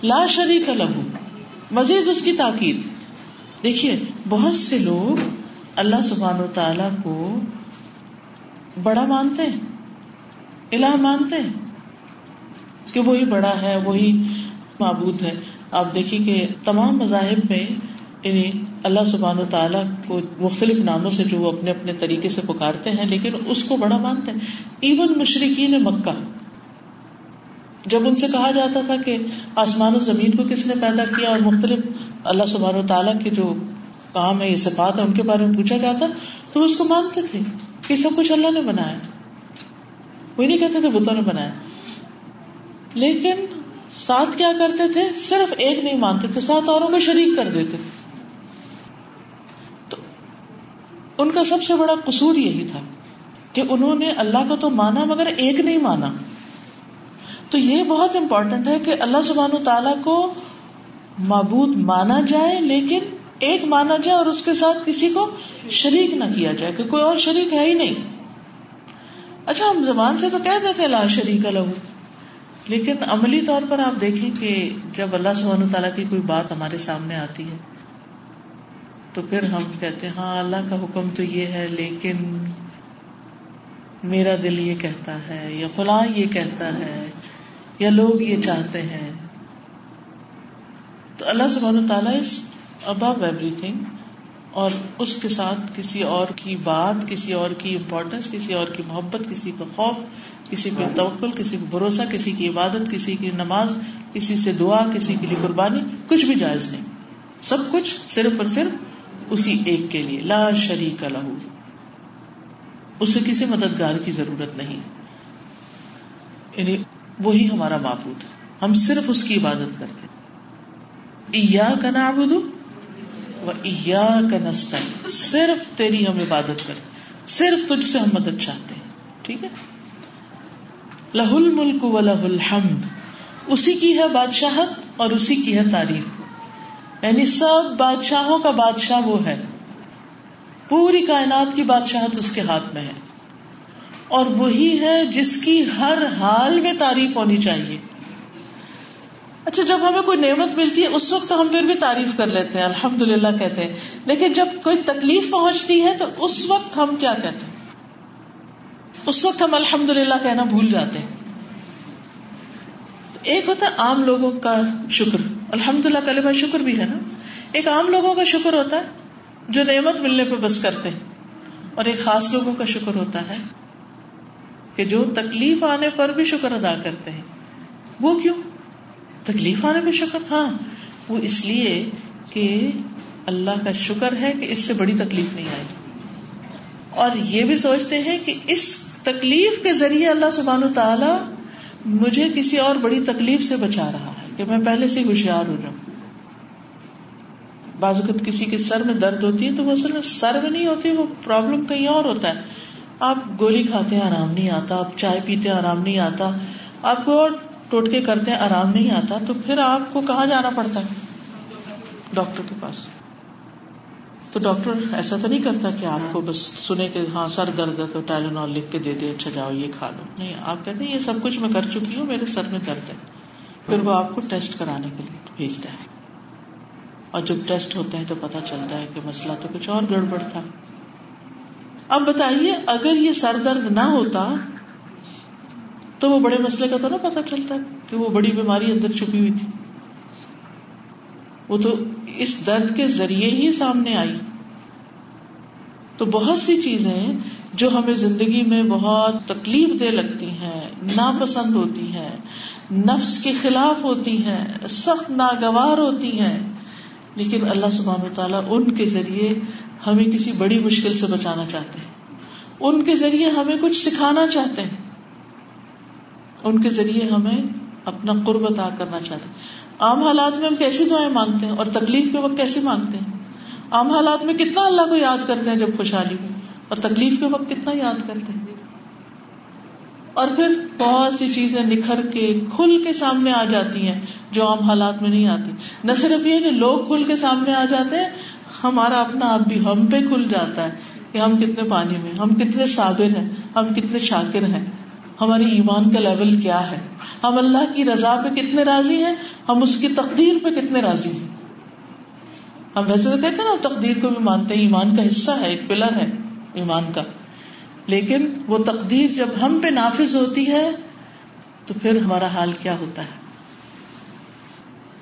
لا شریک لہو، مزید اس کی تاکید۔ دیکھیے، بہت سے لوگ اللہ سبحان و تعالی کو بڑا مانتے ہیں، الہ مانتے ہیں، کہ وہی بڑا ہے، وہی معبود ہے۔ آپ دیکھیے کہ تمام مذاہب میں یعنی اللہ سبحان و تعالیٰ کو مختلف ناموں سے جو وہ اپنے اپنے طریقے سے پکارتے ہیں، لیکن اس کو بڑا مانتے ہیں۔ ایون مشرقین مکہ جب ان سے کہا جاتا تھا کہ آسمان و زمین کو کس نے پیدا کیا اور مختلف اللہ سبحان و تعالیٰ کے جو کام ہے، یہ صفات ہے ان کے بارے میں پوچھا جاتا، تو وہ اس کو مانتے تھے کہ سب کچھ اللہ نے بنایا۔ وہی نہیں کہتے تھے بتوں نے بنایا۔ لیکن ساتھ کیا کرتے تھے؟ صرف ایک نہیں مانتے تھے، سات اوروں میں شریک کر دیتے تھے۔ تو ان کا سب سے بڑا قصور یہی تھا کہ انہوں نے اللہ کو تو مانا مگر ایک نہیں مانا۔ تو یہ بہت امپورٹنٹ ہے کہ اللہ سبحانہ تعالیٰ کو معبود مانا جائے، لیکن ایک مانا جائے اور اس کے ساتھ کسی کو شریک نہ کیا جائے، کہ کوئی اور شریک ہے ہی نہیں۔ اچھا ہم زبان سے تو کہہ دیتے لا شریک لہو۔ لیکن عملی طور پر آپ دیکھیں کہ جب اللہ سبحانہ تعالیٰ کی کوئی بات ہمارے سامنے آتی ہے، تو پھر ہم کہتے ہیں ہاں اللہ کا حکم تو یہ ہے، لیکن میرا دل یہ کہتا ہے یا فلاں یہ کہتا ہے۔ یا لوگ یہ چاہتے ہیں۔ تو اللہ سبحانہ تعالیٰ اس ابو ایوری تھنگ اور اس کے ساتھ کسی اور کی بات، کسی اور کی امپورٹینس کسی اور کی محبت، کسی کا خوف، کسی پہ توکل، کسی کو بھروسہ، کسی کی عبادت، کسی کی نماز، کسی سے دعا، کسی کے لیے قربانی، کچھ بھی جائز نہیں۔ سب کچھ صرف اور صرف اسی ایک کے لیے۔ لا شریک لہو اسے کسی مددگار کی ضرورت نہیں۔ یعنی وہی ہمارا معبود ہے۔ ہم صرف اس کی عبادت کرتے کا نعبد و کا نستعین صرف تیری ہم عبادت کرتے صرف تجھ سے ہم مدد چاہتے ہیں۔ ٹھیک ہے؟ لہ الملک و لہ الحمد۔ اسی کی ہے بادشاہت اور اسی کی ہے تعریف۔ یعنی سب بادشاہوں کا بادشاہ وہ ہے۔ پوری کائنات کی بادشاہت اس کے ہاتھ میں ہے۔ اور وہی ہے جس کی ہر حال میں تعریف ہونی چاہیے۔ اچھا جب ہمیں کوئی نعمت ملتی ہے، اس وقت ہم پھر بھی تعریف کر لیتے ہیں الحمد للہ کہتے ہیں۔ لیکن جب کوئی تکلیف پہنچتی ہے، تو اس وقت ہم کیا کہتے ہیں؟ اس وقت ہم الحمد للہ کہنا بھول جاتے ہیں۔ ایک ہوتا ہے عام لوگوں کا شکر۔ الحمد للہ کلمہ شکر بھی ہے نا۔ ایک عام لوگوں کا شکر ہوتا ہے جو نعمت ملنے پہ بس کرتے ہیں۔ اور ایک خاص لوگوں کا شکر ہوتا ہے۔ کہ جو تکلیف آنے پر بھی شکر ادا کرتے ہیں۔ وہ کیوں؟ تکلیف آنے پہ شکر؟ ہاں وہ اس لیے کہ اللہ کا شکر ہے کہ اس سے بڑی تکلیف نہیں آئی۔ اور یہ بھی سوچتے ہیں کہ اس تکلیف کے ذریعے اللہ سبحان تعالی مجھے کسی اور بڑی تکلیف سے بچا رہا ہے کہ میں پہلے سے ہوشیار ہو جاؤں۔ بعض اوقات کسی کے سر میں درد ہوتی ہے تو وہ اصل میں سر میں نہیں ہوتی، وہ پرابلم کہیں اور ہوتا ہے۔ آپ گولی کھاتے ہیں، آرام نہیں آتا، آپ چائے پیتے ہیں، آرام نہیں آتا، آپ کو اور ٹوٹکے کرتے ہیں، آرام نہیں آتا، تو پھر آپ کو کہاں جانا پڑتا ہے؟ ڈاکٹر کے پاس۔ تو ڈاکٹر ایسا تو نہیں کرتا کہ آپ کو بس سنے کے ہاں سر درد ہے تو ٹائلینول لکھ کے دے دے اچھا جاؤ، یہ کھا لو۔ نہیں، آپ کہتے ہیں یہ سب کچھ میں کر چکی ہوں، میرے سر میں درد ہے۔ پھر وہ آپ کو ٹیسٹ کرانے کے لیے بھیجتا ہے۔ اور جب ٹیسٹ ہوتے ہیں تو پتا چلتا ہے کہ مسئلہ تو کچھ اور گڑبڑ تھا۔ اب بتائیے اگر یہ سر درد نہ ہوتا تو وہ بڑے مسئلے کا تو نہ پتا چلتا کہ وہ بڑی بیماری اندر چھپی ہوئی تھی۔ وہ تو اس درد کے ذریعے ہی سامنے آئی۔ تو بہت سی چیزیں جو ہمیں زندگی میں بہت تکلیف دہ لگتی ہیں، ناپسند ہوتی ہیں، نفس کے خلاف ہوتی ہیں، سخت ناگوار ہوتی ہیں لیکن اللہ سبحانہ تعالیٰ ان کے ذریعے ہمیں کسی بڑی مشکل سے بچانا چاہتے ہیں۔ ان کے ذریعے ہمیں کچھ سکھانا چاہتے ہیں۔ ان کے ذریعے ہمیں اپنا قرب عطا کرنا چاہتے ہیں۔ عام حالات میں ہم کیسی دعائیں مانگتے ہیں اور تکلیف کے وقت کیسے مانگتے ہیں؟ عام حالات میں کتنا اللہ کو یاد کرتے ہیں جب خوشحالی میں اور تکلیف کے وقت کتنا یاد کرتے ہیں؟ اور پھر بہت سی چیزیں نکھر کے کھل کے سامنے آ جاتی ہیں جو عام حالات میں نہیں آتی۔ نہ صرف یہ کہ لوگ کھل کے سامنے آ جاتے ہیں، ہمارا اپنا آپ بھی ہم پہ کھل جاتا ہے کہ ہم کتنے پانی میں ہم کتنے صابر ہیں، ہم کتنے شاکر ہیں۔ ہماری ایمان کا لیول کیا ہے؟ ہم اللہ کی رضا پہ کتنے راضی ہیں؟ ہم اس کی تقدیر پہ کتنے راضی ہیں؟ ہم ویسے تو کہتے ہیں نا، تقدیر کو بھی مانتے ہیں، ایمان کا حصہ ہے، ایک پلر ہے ایمان کا۔ لیکن وہ تقدیر جب ہم پہ نافذ ہوتی ہے تو پھر ہمارا حال کیا ہوتا ہے؟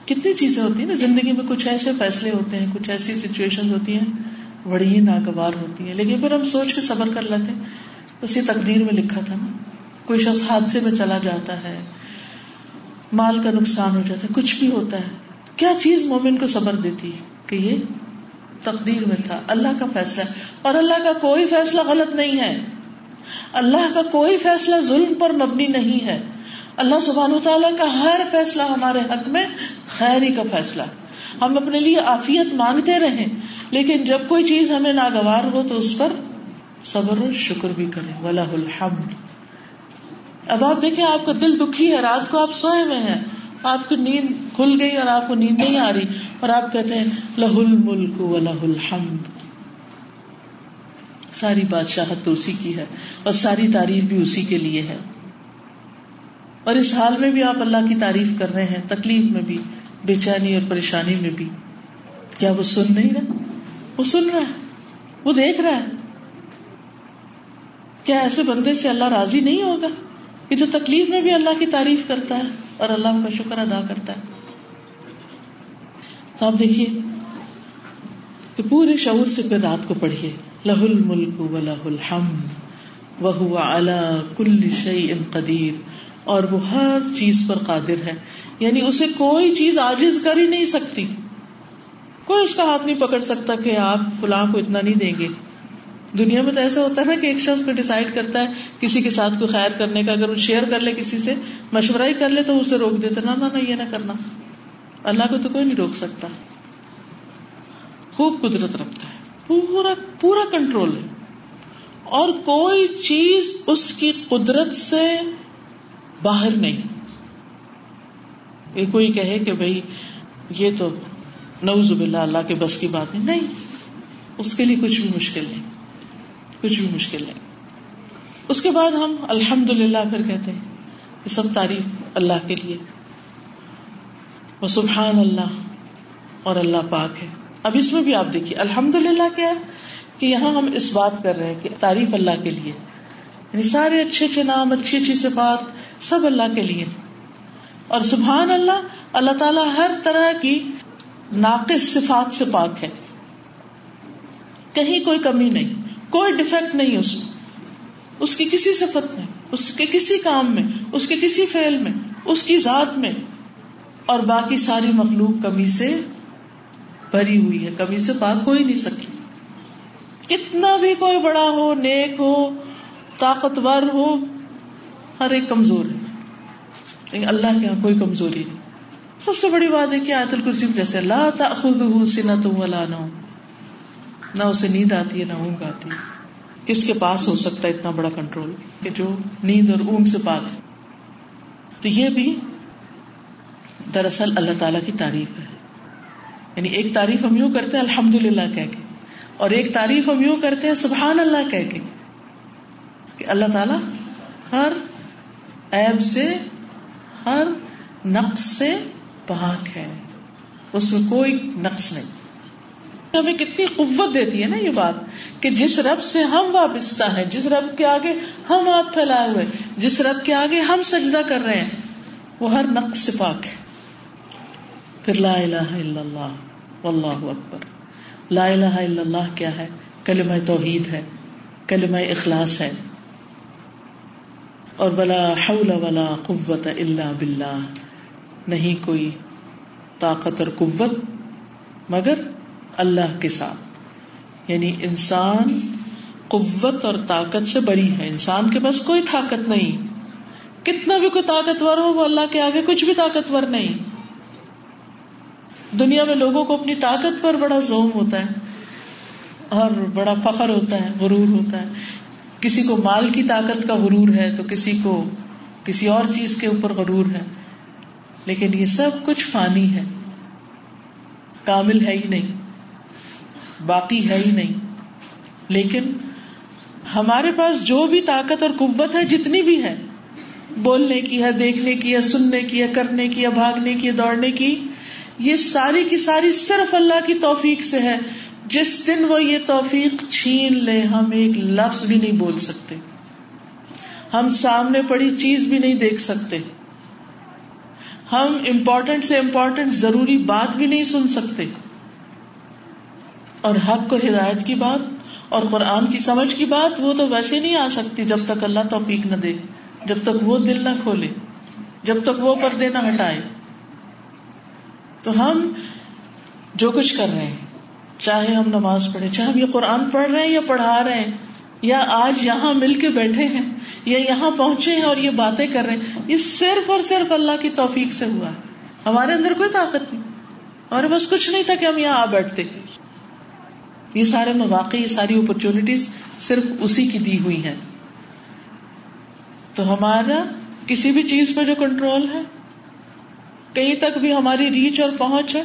کتنی چیزیں ہوتی ہیں نا، زندگی میں کچھ ایسے فیصلے ہوتے ہیں، کچھ ایسی سچویشن ہوتی ہیں، بڑی ہی ناگوار ہوتی ہیں۔ لیکن پھر ہم سوچ کے صبر کر لیتے ہیں۔ اسی تقدیر میں لکھا تھا نا، کوئی شخص حادثے میں چلا جاتا ہے، مال کا نقصان ہو جاتا ہے، کچھ بھی ہوتا ہے۔ کیا چیز مومن کو صبر دیتی ہے کہ یہ تقدیر میں تھا؟ اللہ کا فیصلہ اور اللہ کا کوئی فیصلہ غلط نہیں ہے۔ اللہ کا کوئی فیصلہ ظلم پر مبنی نہیں ہے۔ اللہ سبحان تعالیٰ کا ہر فیصلہ ہمارے حق میں خیر کا فیصلہ۔ ہم اپنے لیے آفیت مانگتے رہیں، لیکن جب کوئی چیز ہمیں ناگوار ہو تو اس پر صبر اور شکر بھی کریں۔ ولا الحمد۔ اب آپ دیکھیں، آپ کا دل دکھی ہے، رات کو آپ سوئے ہوئے ہیں۔ آپ کی نیند کھل گئی اور آپ کو نیند نہیں آ رہی۔ اور آپ کہتے ہیں لہ الملک و لہ الحمد۔ ساری بادشاہت تو اسی کی ہے اور ساری تعریف بھی اسی کے لیے ہے۔ اور اس حال میں بھی آپ اللہ کی تعریف کر رہے ہیں، تکلیف میں بھی، بے چینی اور پریشانی میں بھی۔ کیا وہ سن نہیں رہا؟ وہ سن رہا ہے، وہ دیکھ رہا ہے۔ کیا ایسے بندے سے اللہ راضی نہیں ہوگا کہ جو تکلیف میں بھی اللہ کی تعریف کرتا ہے اور اللہ کا شکر ادا کرتا ہے؟ تو آپ دیکھیے کہ پورے شعور سے پھر رات کو پڑھیے۔ لہ الملک و لہ الحم وہ اللہ کل شعی قدیر۔ اور وہ ہر چیز پر قادر ہے۔ یعنی اسے کوئی چیز آجز کر ہی نہیں سکتی۔ کوئی اس کا ہاتھ نہیں پکڑ سکتا کہ آپ فلاں کو اتنا نہیں دیں گے۔ دنیا میں تو ایسا ہوتا ہے نا کہ ایک شخص کو ڈسائڈ کرتا ہے کسی کے ساتھ کوئی خیر کرنے کا، اگر وہ شیئر کر لے کسی سے، مشورہ ہی کر لے تو اسے روک دیتے نہ نہ، یہ نہ کرنا۔ اللہ کو تو کوئی نہیں روک سکتا۔ خوب قدرت رکھتا ہے۔ پورا پورا کنٹرول ہے۔ اور کوئی چیز اس کی قدرت سے باہر نہیں۔ کہ کوئی کہے کہ بھائی یہ تو نوز باللہ اللہ کے بس کی بات نہیں نہیں، اس کے لیے کچھ بھی مشکل نہیں۔ کچھ بھی مشکل نہیں۔ اس کے بعد ہم الحمد للہ پھر کہتے ہیں یہ سب تعریف اللہ کے لیے۔ وہ سبحان اللہ اور اللہ پاک ہے۔ اب اس میں بھی آپ دیکھیے الحمد للہ کیا کہ یہاں ہم اس بات کر رہے ہیں کہ تعریف اللہ کے لیے۔ یعنی سارے اچھے اچھے نام، اچھی اچھی صفات سب اللہ کے لیے۔ اور سبحان اللہ اللہ تعالیٰ ہر طرح کی ناقص صفات سے پاک ہے۔ کہیں کوئی کمی نہیں، کوئی ڈیفیکٹ نہیں اس میں۔ اس کی کسی صفت میں، اس کے کسی کام میں، اس کے کسی فیل میں، اس کی ذات میں۔ اور باقی ساری مخلوق کمی سے بھری ہوئی ہے کمی سے پاک ہو ہی نہیں سکتی کتنا بھی کوئی بڑا ہو، نیک ہو، طاقتور ہو، ہر ایک کمزور ہے۔ لیکن اللہ کے یہاں کوئی کمزوری نہیں۔ سب سے بڑی بات ہے کہ آیت الکرسی جیسے اللہ تاخذہ سنۃ ولا نوم۔ نہ اسے نیند آتی ہے، نہ اونگ آتی ہے۔ کس کے پاس ہو سکتا ہے اتنا بڑا کنٹرول کہ جو نیند اور اونگ سے پاک تو یہ بھی دراصل اللہ تعالی کی تعریف ہے۔ یعنی ایک تعریف ہم یوں کرتے ہیں الحمد للہ کہہ کے، اور ایک تعریف ہم یوں کرتے ہیں سبحان اللہ کہہ کے کہ اللہ تعالی ہر ایب سے، ہر نقص سے پاک ہے، اس میں کوئی نقص نہیں۔ ہمیں کتنی قوت دیتی ہے نا یہ بات کہ جس رب سے ہم وابستہ ہیں، جس رب کے آگے ہم ہاتھ پھیلائے ہوئے، جس رب کے آگے ہم سجدہ کر رہے ہیں، وہ ہر نقص سے پاک ہے۔ پھر لا الہ الا اللہ۔ واللہ اکبر۔ لا الہ الا اللہ کیا ہے؟ کلمہ توحید ہے، کلمہ اخلاص ہے۔ اور ولا حول ولا قوت الا باللہ۔ نہیں کوئی طاقت اور قوت مگر اللہ کے ساتھ۔ یعنی انسان قوت اور طاقت سے بڑی ہے۔ انسان کے پاس کوئی طاقت نہیں۔ کتنا بھی کوئی طاقتور ہو، وہ اللہ کے آگے کچھ بھی طاقتور نہیں۔ دنیا میں لوگوں کو اپنی طاقت پر بڑا زوم ہوتا ہے اور بڑا فخر ہوتا ہے، غرور ہوتا ہے۔ کسی کو مال کی طاقت کا غرور ہے تو کسی کو کسی اور چیز کے اوپر غرور ہے۔ لیکن یہ سب کچھ فانی ہے۔ کامل ہے ہی نہیں۔ باقی ہے ہی نہیں۔ لیکن ہمارے پاس جو بھی طاقت اور قوت ہے، جتنی بھی ہے، بولنے کی ہے، دیکھنے کی ہے، سننے کی ہے، کرنے کی ہے، بھاگنے کی ہے، دوڑنے کی یہ ساری کی ساری صرف اللہ کی توفیق سے ہے۔ جس دن وہ یہ توفیق چھین لے، ہم ایک لفظ بھی نہیں بول سکتے۔ ہم سامنے پڑی چیز بھی نہیں دیکھ سکتے۔ ہم امپورٹنٹ سے امپورٹنٹ ضروری بات بھی نہیں سن سکتے۔ اور حق اور ہدایت کی بات اور قرآن کی سمجھ کی بات وہ تو ویسے نہیں آ سکتی جب تک اللہ توفیق نہ دے، جب تک وہ دل نہ کھولے، جب تک وہ پردے نہ ہٹائے۔ تو ہم جو کچھ کر رہے ہیں، چاہے ہم نماز پڑھے چاہے ہم یہ قرآن پڑھ رہے ہیں یا پڑھا رہے ہیں، یا آج یہاں مل کے بیٹھے ہیں، یا یہاں پہنچے ہیں اور یہ باتیں کر رہے ہیں، یہ صرف اور صرف اللہ کی توفیق سے ہوا ہے۔ ہمارے اندر کوئی طاقت نہیں۔ ہمارے بس کچھ نہیں تھا کہ ہم یہاں آ بیٹھتے۔ یہ سارے مواقع، یہ ساری اپرچونٹیز صرف اسی کی دی ہوئی ہیں۔ تو ہمارا کسی بھی چیز پہ جو کنٹرول ہے کہیں تک بھی ہماری ریچ اور پہنچ ہے،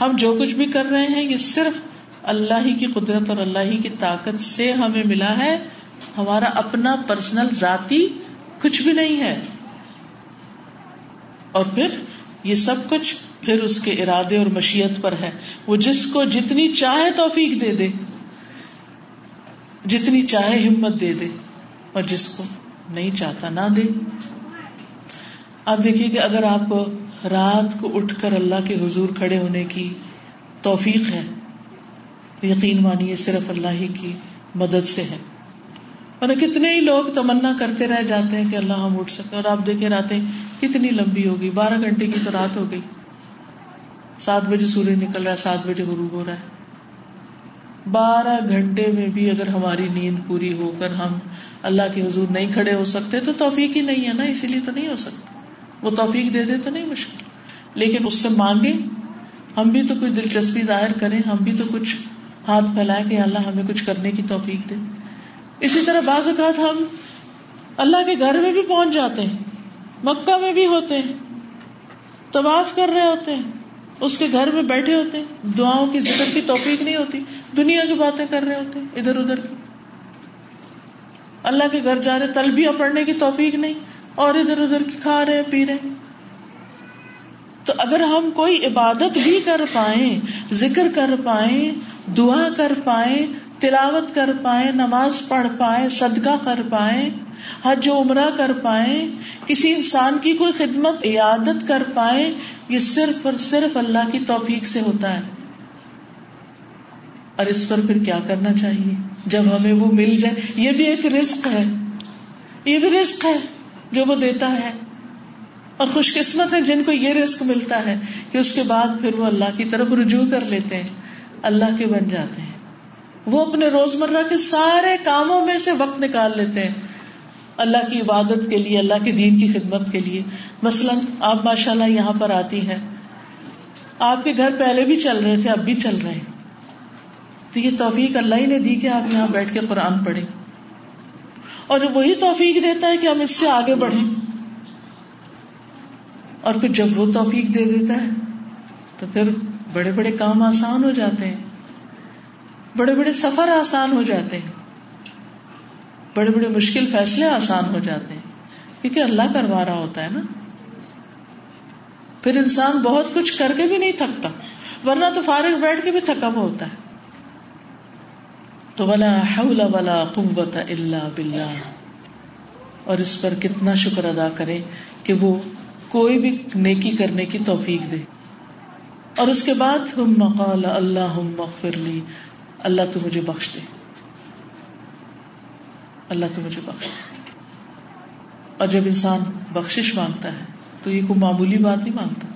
ہم جو کچھ بھی کر رہے ہیں، یہ صرف اللہ ہی کی قدرت اور اللہ ہی کی طاقت سے ہمیں ملا ہے۔ ہمارا اپنا پرسنل ذاتی کچھ بھی نہیں ہے۔ اور پھر یہ سب کچھ پھر اس کے ارادے اور مشیت پر ہے۔ وہ جس کو جتنی چاہے توفیق دے دے۔ جتنی چاہے ہمت دے دے۔ اور جس کو نہیں چاہتا نہ دے۔ آپ دیکھیے کہ اگر آپ کو رات کو اٹھ کر اللہ کے حضور کھڑے ہونے کی توفیق ہے۔ یقین مانیے، صرف اللہ ہی کی مدد سے ہے۔ اور کتنے ہی لوگ تمنا کرتے رہ جاتے ہیں کہ اللہ ہم اٹھ سکے اور آپ دیکھے راتیں کتنی لمبی ہوگی۔ بارہ گھنٹے کی تو رات ہو گئی۔ سات بجے سورج نکل رہا ہے، سات بجے غروب ہو رہا ہے۔ بارہ گھنٹے میں بھی اگر ہماری نیند پوری ہو کر ہم اللہ کے حضور نہیں کھڑے ہو سکتے تو توفیق ہی نہیں ہے نا، اسی لیے تو نہیں ہو سکتا۔ وہ توفیق دے دے تو نہیں مشکل لیکن اس سے مانگے، ہم بھی تو کچھ دلچسپی ظاہر کریں، ہم بھی تو کچھ ہاتھ پھیلائے کہ اللہ ہمیں کچھ کرنے کی توفیق دے۔ اسی طرح بعض اوقات ہم اللہ کے گھر میں بھی پہنچ جاتے ہیں، مکہ میں بھی ہوتے ہیں، طواف کر رہے ہوتے ہیں، اس کے گھر میں بیٹھے ہوتے ہیں، دعاؤں کی ذکر کی توفیق نہیں ہوتی، دنیا کی باتیں کر رہے ہوتے ہیں، ادھر ادھر۔ کی اللہ کے گھر جا رہے، تلبیہ پڑھنے کی توفیق نہیں۔ اور ادھر ادھر کی کھا رہے پی رہے تو اگر ہم کوئی عبادت بھی کر پائیں، ذکر کر پائیں، دعا کر پائیں، تلاوت کر پائیں، نماز پڑھ پائیں، صدقہ کر پائیں، حج و عمرہ کر پائیں، کسی انسان کی کوئی خدمت، عیادت کر پائیں، یہ صرف اور صرف اللہ کی توفیق سے ہوتا ہے۔ اور اس پر پھر کیا کرنا چاہیے؟ جب ہمیں وہ مل جائے، یہ بھی ایک رسک ہے۔ یہ بھی رسک ہے۔ جو وہ دیتا ہے اور خوش قسمت ہے جن کو یہ رسک ملتا ہے کہ اس کے بعد پھر وہ اللہ کی طرف رجوع کر لیتے ہیں، اللہ کے بن جاتے ہیں۔ وہ اپنے روز مرہ کے سارے کاموں میں سے وقت نکال لیتے ہیں۔ اللہ کی عبادت کے لیے، اللہ کے دین کی خدمت کے لیے۔ مثلاً آپ ماشاء اللہ یہاں پر آتی ہیں۔ آپ کے گھر پہلے بھی چل رہے تھے، اب بھی چل رہے ہیں۔ تو یہ توفیق اللہ ہی نے دی کہ آپ یہاں بیٹھ کے قرآن پڑھیں۔ اور وہی توفیق دیتا ہے کہ ہم اس سے آگے بڑھیں اور پھر جب وہ توفیق دے دیتا ہے تو پھر بڑے بڑے کام آسان ہو جاتے ہیں، بڑے بڑے سفر آسان ہو جاتے ہیں، بڑے بڑے مشکل فیصلے آسان ہو جاتے ہیں، کیونکہ اللہ کروا رہا ہوتا ہے نا۔ پھر انسان بہت کچھ کر کے بھی نہیں تھکتا، ورنہ تو فارغ بیٹھ کے بھی تھکا ہوا ہوتا ہے۔ تو ولا حول ولا قوت الا باللہ۔ اور اس پر کتنا شکر ادا کرے کہ وہ کوئی بھی نیکی کرنے کی توفیق دے۔ اور اس کے بعد ہم مقال اللہ مغفر لی۔ اللہ تو مجھے بخش دے۔ اللہ تو مجھے بخش دے۔ اور جب انسان بخشش مانگتا ہے تو یہ کوئی معمولی بات نہیں مانگتا۔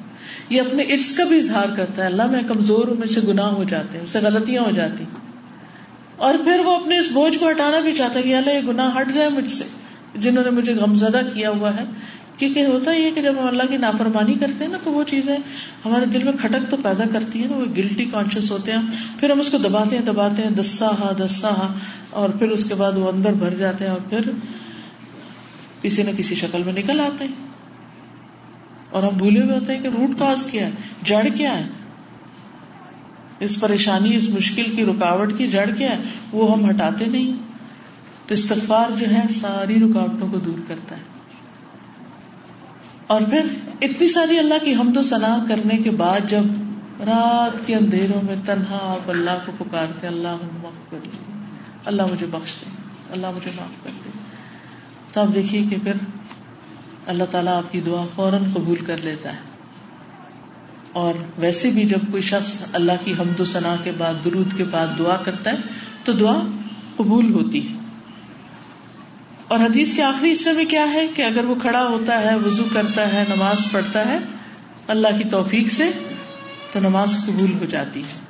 یہ اپنے عرص کا بھی اظہار کرتا ہے۔ اللہ میں کمزور ہوں مجھ سے گناہ ہو جاتے ہیں، اس سے غلطیاں ہو جاتی اور پھر وہ اپنے اس بوجھ کو ہٹانا بھی چاہتا ہے کہ اللہ یہ گناہ ہٹ جائے مجھ سے، جنہوں نے مجھے غمزدہ کیا ہوا ہے۔ کیونکہ ہوتا یہ کہ جب ہم اللہ کی نافرمانی کرتے ہیں نا، تو وہ چیزیں ہمارے دل میں کھٹک تو پیدا کرتی ہیں نا، وہ گلٹی کانشیس ہوتے ہیں پھر ہم اس کو دباتے ہیں دباتے ہیں دسا ہا دسا ہا اور پھر اس کے بعد وہ اندر بھر جاتے ہیں اور پھر کسی نہ کسی شکل میں نکل آتے ہیں۔ اور ہم بھولے ہوئے ہوتے ہیں کہ روٹ کاز کیا ہے، جڑ کیا ہے۔ اس پریشانی، اس مشکل کی رکاوٹ کی جڑ کیا ہے، وہ ہم ہٹاتے نہیں۔ تو استغفار جو ہے، ساری رکاوٹوں کو دور کرتا ہے۔ اور پھر اتنی ساری اللہ کی حمد و ثنا کرنے کے بعد جب رات کے اندھیروں میں تنہا آپ اللہ کو پکارتے اللہ معاف کر دے اللہ مجھے بخش دے۔ اللہ مجھے معاف کر دے۔ تو آپ دیکھیے کہ پھر اللہ تعالیٰ آپ کی دعا فوراً قبول کر لیتا ہے۔ اور ویسے بھی جب کوئی شخص اللہ کی حمد و ثنا کے بعد، درود کے بعد دعا کرتا ہے، تو دعا قبول ہوتی ہے۔ اور حدیث کے آخری حصے میں کیا ہے کہ اگر وہ کھڑا ہوتا ہے، وضو کرتا ہے، نماز پڑھتا ہے، اللہ کی توفیق سے تو نماز قبول ہو جاتی ہے۔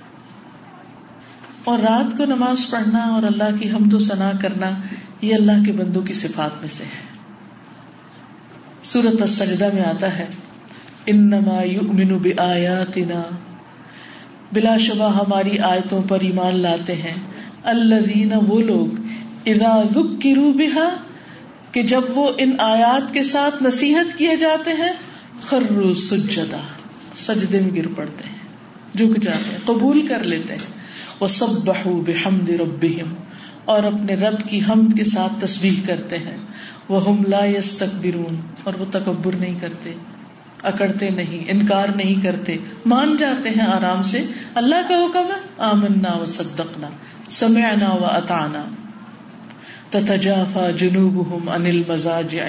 اور رات کو نماز پڑھنا اور اللہ کی حمد و ثنا کرنا، یہ اللہ کے بندوں کی صفات میں سے ہے۔ سورت السجدہ میں آتا ہے انما یؤمن بآیاتنا۔ بلا شبہ ہماری آیتوں پر ایمان لاتے ہیں۔ الذین وہ لوگ اذا ذکروا بها کہ جب وہ ان آیات کے ساتھ نصیحت کیے جاتے ہیں خرو سجدا سجدے میں گر پڑتے ہیں۔ جھک جاتے ہیں، قبول کر لیتے ہیں۔ وہ سب بہو بحمد ربہم اور اپنے رب کی حمد کے ساتھ تسبیح کرتے ہیں۔ وہ ہم لا یستکبرون اور وہ تکبر نہیں کرتے۔ اکڑتے نہیں، انکار نہیں کرتے۔ مان جاتے ہیں آرام سے۔ اللہ کا حکم ہے، آمنا و صدقنا، سمعنا و اطانا تتجافى جنوبهم عن المزاجع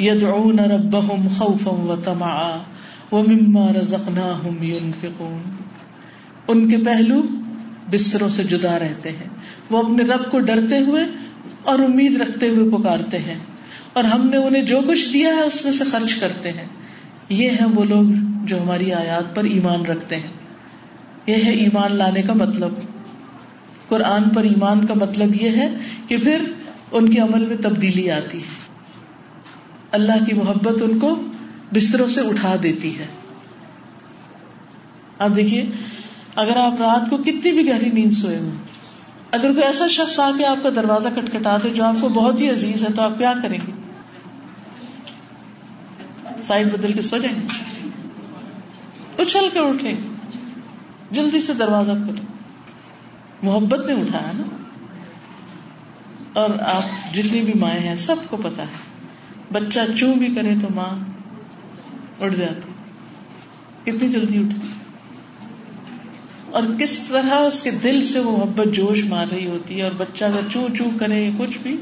يدعون ربهم خوفا وطمعا ومما رزقناهم ينفقون۔ ان کے پہلو بستروں سے جدا رہتے ہیں۔ وہ اپنے رب کو ڈرتے ہوئے اور امید رکھتے ہوئے پکارتے ہیں۔ اور ہم نے انہیں جو کچھ دیا ہے، اس میں سے خرچ کرتے ہیں۔ یہ ہیں وہ لوگ جو ہماری آیات پر ایمان رکھتے ہیں۔ یہ ہے ایمان لانے کا مطلب۔ قرآن پر ایمان کا مطلب یہ ہے کہ پھر ان کے عمل میں تبدیلی آتی ہے۔ اللہ کی محبت ان کو بستروں سے اٹھا دیتی ہے۔ آپ دیکھیے، اگر آپ رات کو کتنی بھی گہری نیند سوئے ہوں، اگر کوئی ایسا شخص آ کے آپ کا دروازہ کٹکھٹا دے جو آپ کو بہت ہی عزیز ہے، تو آپ کیا کریں گے؟ سائڈ بدل کے سو جائیں گے۔ اچھل کے اٹھے۔ جلدی سے دروازہ کھولے محبت نے اٹھایا نا۔ اور آپ جتنی بھی مائیں ہیں، سب کو پتا ہے۔ بچہ چو بھی کرے تو ماں اٹھ جاتی۔ کتنی جلدی اٹھتی۔ اور کس طرح اس کے دل سے وہ محبت جوش مار رہی ہوتی ہے، اور بچہ اگر چو چو کرے کچھ بھی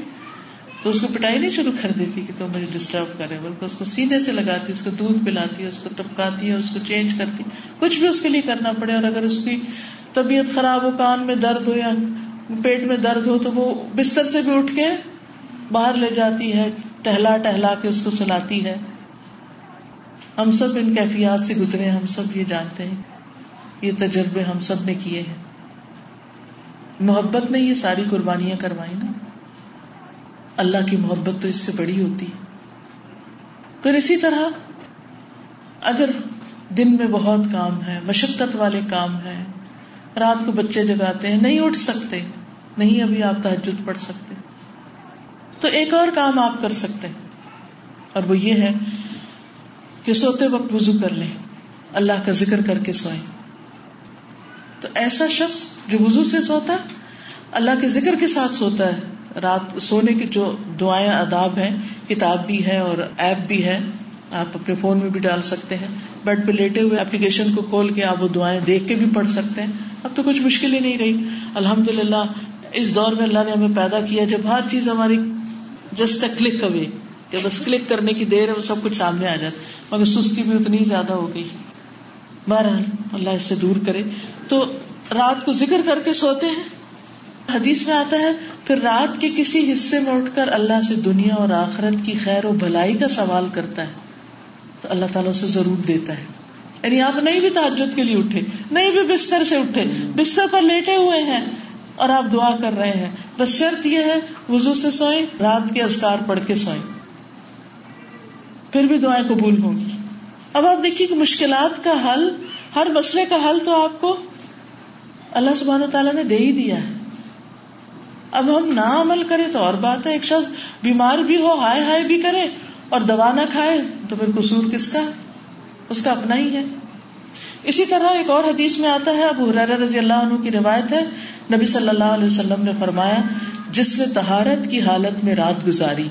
تو اس کو پٹائی نہیں شروع کر دیتی کہ تو مجھے ڈسٹرب کرے، بلکہ اس کو سینے سے لگاتی، اس کو دودھ پلاتی ہے اس کو ٹپکاتی ہے اس کو چینج کرتی۔ کچھ بھی اس کے لیے کرنا پڑے اور اگر اس کی طبیعت خراب ہو، کان میں درد ہو یا پیٹ میں درد ہو، تو وہ بستر سے بھی اٹھ کے باہر لے جاتی ہے، ٹہلا ٹہلا کے اس کو سلاتی ہے۔ ہم سب ان کیفیات سے گزرے ہم سب یہ جانتے ہیں۔ یہ تجربے ہم سب نے کیے ہیں۔ محبت نے یہ ساری قربانیاں کروائی نا۔ اللہ کی محبت تو اس سے بڑی ہوتی۔ پھر اسی طرح اگر دن میں بہت کام ہے، مشقت والے کام ہے رات کو بچے جگاتے ہیں، نہیں اٹھ سکتے، نہیں ابھی آپ تحجد پڑھ سکتے۔ تو ایک اور کام آپ کر سکتے اور وہ یہ ہے کہ سوتے وقت وضو کر لیں۔ اللہ کا ذکر کر کے سوئیں۔ تو ایسا شخص جو وضو سے سوتا ہے، اللہ کے ذکر کے ساتھ سوتا ہے۔ رات سونے کی جو دعائیں اداب ہیں، کتاب بھی ہے اور ایپ بھی ہے، آپ اپنے فون میں بھی ڈال سکتے ہیں۔ بیڈ پہ لیٹے ہوئے اپلیکیشن کو کھول کے آپ وہ دعائیں دیکھ کے بھی پڑھ سکتے ہیں۔ اب تو کچھ مشکل ہی نہیں رہی۔ الحمد للہ اس دور میں اللہ نے ہمیں پیدا کیا، جب ہر چیز ہماری جسٹ کلک اوے کہ بس کلک کرنے کی دیر ہے، وہ سب کچھ سامنے آ جاتا مگر سستی بھی اتنی زیادہ ہو گئی۔ بہرحال، اللہ اس سے دور کرے۔ تو رات کو ذکر کر کے سوتے ہیں۔ حدیث میں آتا ہے، پھر رات کے کسی حصے میں اٹھ کر اللہ سے دنیا اور آخرت کی خیر و بھلائی کا سوال کرتا ہے، تو اللہ تعالیٰ اسے ضرور دیتا ہے۔ یعنی آپ نہیں بھی تعجد کے لیے اٹھے، نہیں بھی بستر سے اٹھے، بستر پر لیٹے ہوئے ہیں اور آپ دعا کر رہے ہیں۔ بس شرط یہ ہے وزو سے سوئیں، رات کے ازکار پڑھ کے سوئیں۔ پھر بھی دعائیں قبول ہوں گی۔ اب آپ دیکھیے کہ مشکلات کا حل، ہر مسئلے کا حل تو آپ کو اللہ سبحانہ تعالیٰ نے دے ہی دیا ہے۔ اب ہم نہ عمل کریں تو اور بات ہے، ایک شخص بیمار بھی ہو، ہائے ہائے بھی کرے اور دوا نہ کھائے، تو پھر قصور کس کا؟ اس کا اپنا ہی ہے۔ اسی طرح ایک اور حدیث میں آتا ہے، ابو حرار رضی اللہ عنہ کی روایت ہے، نبی صلی اللہ علیہ وسلم نے فرمایا، جس نے تہارت کی حالت میں رات گزاری،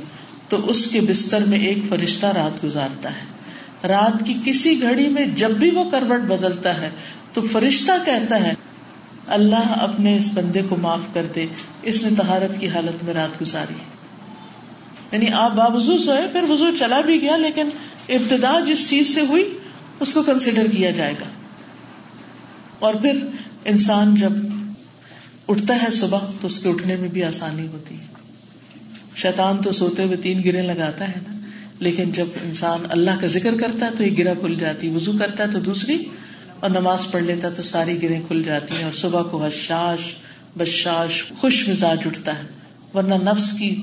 تو اس کے بستر میں ایک فرشتہ رات گزارتا ہے۔ رات کی کسی گھڑی میں جب بھی وہ کروٹ بدلتا ہے، تو فرشتہ کہتا ہے اللہ اپنے اس بندے کو معاف کر دے، اس نے تہارت کی حالت میں رات گزاری۔ یعنی آپ باوضو سوئے پھر وضو چلا بھی گیا، لیکن ابتدا جس چیز سے ہوئی، اس کو کنسیڈر کیا جائے گا۔ اور پھر انسان جب اٹھتا ہے صبح، تو اس کے اٹھنے میں بھی آسانی ہوتی ہے۔ شیطان تو سوتے ہوئے تین گرے لگاتا ہے نا، لیکن جب انسان اللہ کا ذکر کرتا ہے، تو ایک گرا کھل جاتی، وضو کرتا ہے، تو دوسری اور نماز پڑھ لیتا تو ساری گریں کھل جاتی ہیں اور صبح کو حشاش، بشاش خوش مزاج اٹھتا ہے، ورنہ نفس کی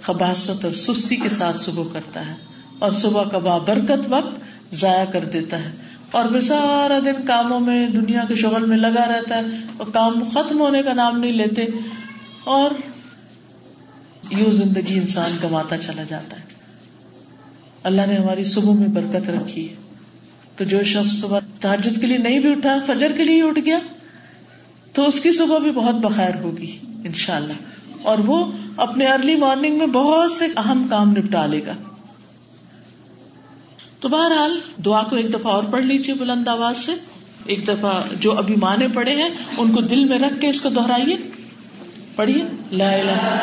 خباست اور سستی کے ساتھ صبح کرتا ہے اور صبح کا بابرکت وقت ضائع کر دیتا ہے اور پھر سارا دن کاموں میں، دنیا کے شغل میں لگا رہتا ہے اور کام ختم ہونے کا نام نہیں لیتے اور یوں زندگی انسان کماتا چلا جاتا ہے۔ اللہ نے ہماری صبح میں برکت رکھی ہے۔ تو جو شخص صبح تحجد کے لیے نہیں بھی اٹھا، فجر کے لیے اٹھ گیا، تو اس کی صبح بھی بہت بخیر ہوگی ان شاء اللہ اور وہ اپنے ارلی مارننگ میں بہت سے اہم کام نپٹا لے گا۔ تو بہرحال دعا کو ایک دفعہ اور پڑھ لیجیے بلند آواز سے۔ ایک دفعہ جو ابھی مانے پڑے ہیں، ان کو دل میں رکھ کے اس کو دہرائیے۔ پڑھیے۔ لا الہ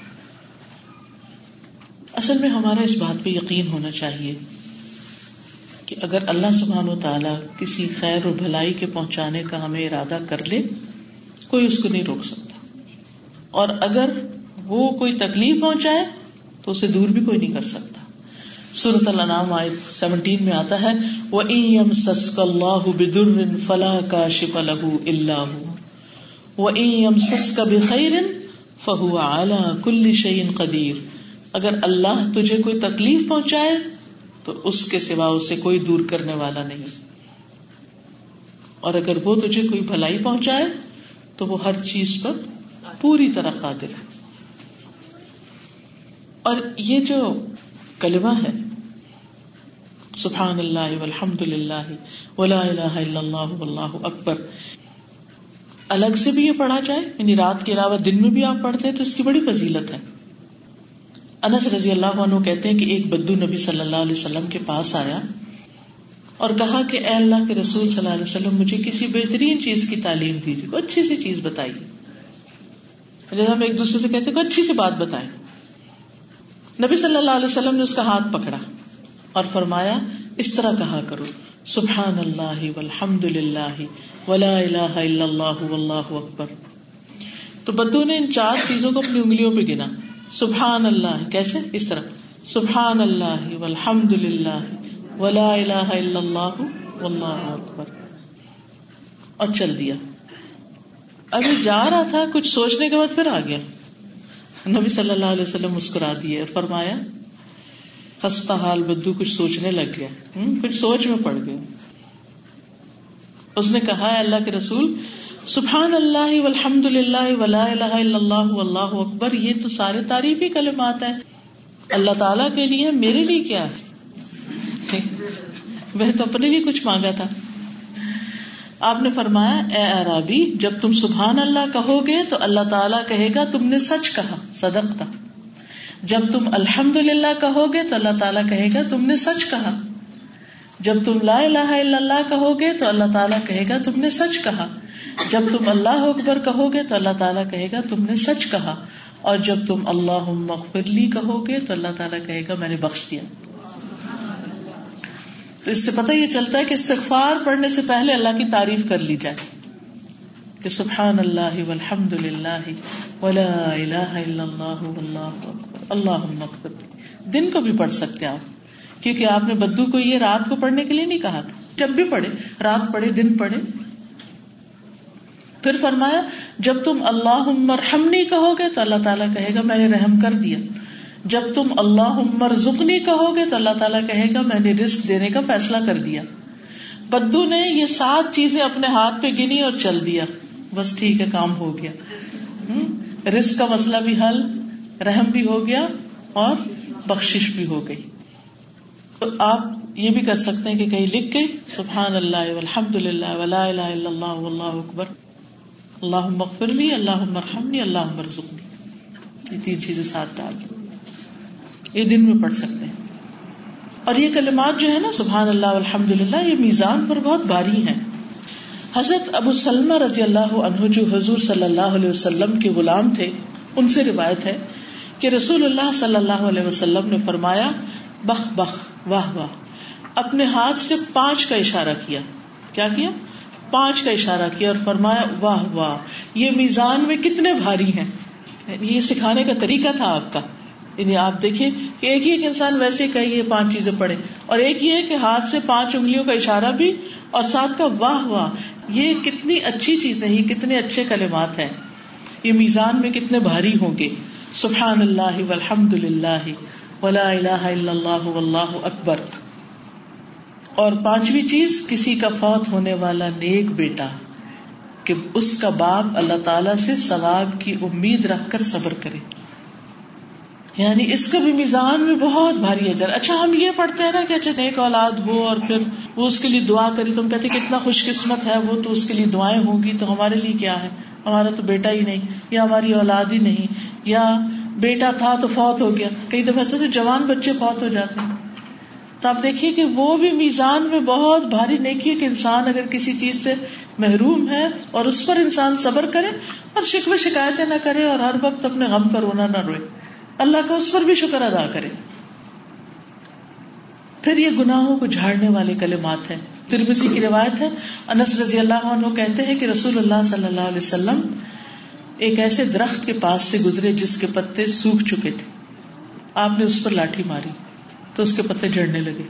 اصل میں ہمارا اس بات پہ یقین ہونا چاہیے کہ اگر اللہ سبحان و تعالی کسی خیر و بھلائی کے پہنچانے کا ہمیں ارادہ کر لے، کوئی اس کو نہیں روک سکتا۔ اور اگر وہ کوئی تکلیف پہنچائے، تو اسے دور بھی کوئی نہیں کر سکتا۔ سورت اللہ آئے سیونٹین میں آتا ہے وہ ایم سس اللہ بدر فلاح کا شپ لہو اللہ وہ ایم سس کا بخیر فہو اعلی کل شعین قدیر اگر اللہ تجھے کوئی تکلیف پہنچائے، تو اس کے سوا اسے کوئی دور کرنے والا نہیں۔ اور اگر وہ تجھے کوئی بھلائی پہنچائے، تو وہ ہر چیز پر پوری طرح قادر ہے۔ اور یہ جو کلمہ ہے سبحان اللہ والحمد للہ ولا الہ الا اللہ واللہ اکبر۔ الگ سے بھی یہ پڑھا جائے یعنی رات کے علاوہ دن میں بھی آپ پڑھتے ہیں، تو اس کی بڑی فضیلت ہے۔ انس رضی اللہ عنہ کہتے ہیں کہ ایک بدو نبی صلی اللہ علیہ وسلم کے پاس آیا اور کہا کہ اے اللہ کے رسول صلی اللہ علیہ وسلم، مجھے کسی بہترین چیز کی تعلیم دیجیے، کوئی اچھی سی چیز بتائیے۔ جیسے ہم ایک دوسرے سے کہتے کوئی اچھی سی بات بتائیں۔ نبی صلی اللہ علیہ وسلم نے اس کا ہاتھ پکڑا اور فرمایا، اس طرح کہا کرو، سبحان اللہ والحمد للہ ولا الہ الا اللہ واللہ اکبر۔ تو بدو نے ان چار چیزوں کو اپنی انگلیوں پہ گنا۔ سبحان اللہ. کیسے؟ اس طرح. سبحان اللہ والحمد للہ. ولا الہ الا اللہ واللہ اکبر. اور چل دیا. ابھی جا رہا تھا، کچھ سوچنے کے بعد پھر آ گیا. نبی صلی اللہ علیہ وسلم مسکرا دیے اور فرمایا، خستہ حال بدو کچھ سوچنے لگ گیا۔ کچھ سوچ میں پڑ گیا اس نے کہا ہے اللہ کے رسول، سبحان اللہ والحمد للہ ولا الہ الا اللہ واللہ اکبر، یہ تو سارے تعریفی کلمات ہیں۔ اللہ تعالیٰ کے لیے میرے لیے کیا ہے؟ <laughs> وہ تو اپنے لیے کچھ مانگا تھا۔ آپ نے فرمایا، اے عرابی جب تم سبحان اللہ کہو گے تو اللہ تعالیٰ کہے گا، تم نے سچ کہا، صدق کا جب تم الحمد للہ کہو گے تو اللہ تعالیٰ کہے گا، تم نے سچ کہا۔ جب تم لا الہ الا اللہ کہو گے تو اللہ تعالیٰ کہے گا تم نے سچ کہا۔ جب تم اللہ اکبر کہو گے تو اللہ تعالیٰ کہے گا تم نے سچ کہا۔ اور جب تم اللہ مغفرلی کہو گے تو اللہ تعالیٰ کہے گا میں نے بخش دیا۔ تو اس سے پتہ یہ چلتا ہے کہ استغفار پڑھنے سے پہلے اللہ کی تعریف کر لی جائے۔ کہ سبحان اللہ والحمد للہ ولا الہ الا اللہ واللہ اکبر۔ اللہ دن کو بھی پڑھ سکتے آپ۔ کیونکہ آپ نے بدو کو یہ رات کو پڑھنے کے لیے نہیں کہا تھا۔ جب بھی پڑھے، رات پڑھے، دن پڑھے۔ پھر فرمایا، جب تم اللہ مرحمنی کہو گے تو اللہ تعالیٰ کہے گا، میں نے رحم کر دیا۔ جب تم اللہ عمر زکنی کہو گے تو اللہ تعالیٰ کہے گا، میں نے رسک دینے کا فیصلہ کر دیا۔ بدو نے یہ سات چیزیں اپنے ہاتھ پہ گنی اور چل دیا۔ بس ٹھیک ہے، کام ہو گیا۔ رسک کا مسئلہ بھی حل، رحم بھی ہو گیا اور بخش بھی ہو گئی۔ تو آپ یہ بھی کر سکتے ہیں کہ کہیں لکھ کے سبحان اللہ الحمد للہ ولا الہ الا اللہ اللہ اکبر اللہ مغفر لی اللہ مرحمنی اللہ مرزقنی یہ تین چیزیں ساتھ ڈال دیں۔ یہ دن میں پڑھ سکتے ہیں۔ اور یہ کلمات جو ہے نا، سبحان اللہ الحمد للہ، یہ میزان پر بہت باری ہے حضرت ابو سلم رضی اللہ عنہ، جو حضور صلی اللہ علیہ وسلم کے غلام تھے، ان سے روایت ہے کہ رسول اللہ صلی اللہ علیہ وسلم نے فرمایا بخ بخ، واہ واہ۔ اپنے ہاتھ سے پانچ کا اشارہ کیا۔ کیا کیا؟ پانچ کا اشارہ کیا اور فرمایا، واہ واہ، یہ میزان میں کتنے بھاری ہیں۔ یہ سکھانے کا طریقہ تھا آپ کا۔ یعنی آپ دیکھیں کہ ایک ہی ایک انسان ویسے کہیے پانچ چیزیں پڑھے اور ایک یہ ہے کہ ہاتھ سے پانچ انگلیوں کا اشارہ بھی اور ساتھ کا واہ واہ۔ یہ کتنی اچھی چیز ہے کتنے اچھے کلمات ہیں۔ یہ میزان میں کتنے بھاری ہوں گے۔ سبحان اللہ والحمد للہ۔ ولا الہ الا اللہ واللہ اکبر۔ اور پانچویں چیز، کسی کا فوت ہونے والا نیک بیٹا، کہ اس کا باپ اللہ تعالی سے ثواب کی امید رکھ کر صبر کرے۔ یعنی اس کا بھی میزان میں بہت بھاری اجر۔ اچھا ہم یہ پڑھتے ہیں نا کہ اچھا نیک اولاد ہو اور پھر وہ اس کے لیے دعا کری تم کہتے کتنا خوش قسمت ہے وہ، تو اس کے لیے دعائیں ہوں گی، تو ہمارے لیے کیا ہے؟ ہمارا تو بیٹا ہی نہیں، یا ہماری اولاد ہی نہیں، یا بیٹا تھا تو فوت ہو گیا۔ کئی دفعہ ایسے جوان بچے فوت ہو جاتے ہیں۔ تو آپ دیکھیے کہ وہ بھی میزان میں بہت بھاری نیکی ہے کہ انسان اگر کسی چیز سے محروم ہے اور اس پر انسان صبر کرے اور شکوے شکایتیں نہ کرے اور ہر وقت اپنے غم کا رونا نہ روئے۔ اللہ کا اس پر بھی شکر ادا کرے۔ پھر یہ گناہوں کو جھاڑنے والے کلمات ہیں۔ ترمسی کی روایت ہے، انس رضی اللہ عنہ کہتے ہیں کہ رسول اللہ صلی اللہ علیہ وسلم ایک ایسے درخت کے پاس سے گزرے جس کے پتے سوکھ چکے تھے۔ آپ نے اس پر لاٹھی ماری تو اس کے پتے جڑنے لگے۔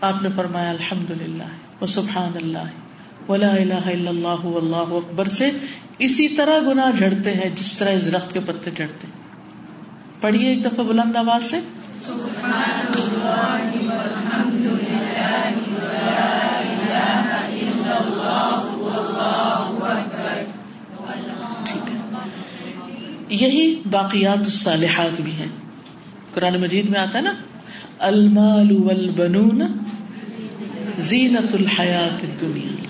آپ نے فرمایا الحمد للہ و سبحان اللہ ولا الہ الا اللہ واللہ اکبر سے اسی طرح گناہ جھڑتے ہیں جس طرح اس درخت کے پتے جڑتے ہیں۔ پڑھیے ایک دفعہ بلند آواز سے۔ ٹھیک یہی باقیات الصالحات بھی ہیں۔ قرآن مجید میں آتا ہے نا، المال والبنون زینت الحیات الدنیا۔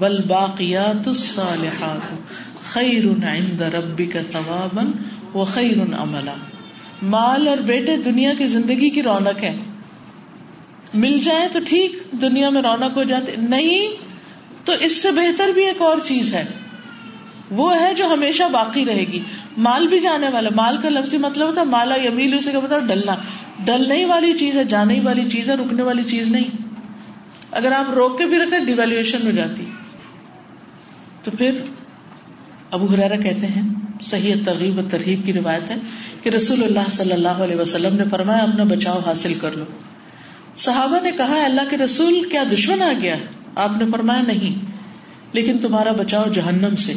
والباقیات الصالحات، خیر عند ربک ثوابا وہ خیر عملا۔ مال اور بیٹے دنیا کی زندگی کی رونق ہے۔ مل جائے تو ٹھیک، دنیا میں رونق ہو جاتے۔ نہیں، تو اس سے بہتر بھی ایک اور چیز ہے۔ وہ ہے جو ہمیشہ باقی رہے گی۔ مال بھی جانے والا، مال کا لفظی مطلب ہوتا ہے مالا یمیل اسے کا مطلب ڈلنا۔ ڈلنے والی چیز ہے، جانے والی چیز ہے، رکنے والی چیز نہیں۔ اگر آپ روک کے بھی رکھے ڈیویلویشن ہو جاتی۔ تو پھر ابو ہرارا کہتے ہیں، صحیح ترغیب و ترغیب کی روایت ہے کہ رسول اللہ صلی اللہ علیہ وسلم نے فرمایا، اپنا بچاؤ حاصل کر لو۔ صحابہ نے کہا اللہ کے رسول، کیا دشمن آ گیا؟ آپ نے فرمایا، نہیں۔ لیکن تمہارا بچاؤ جہنم سے۔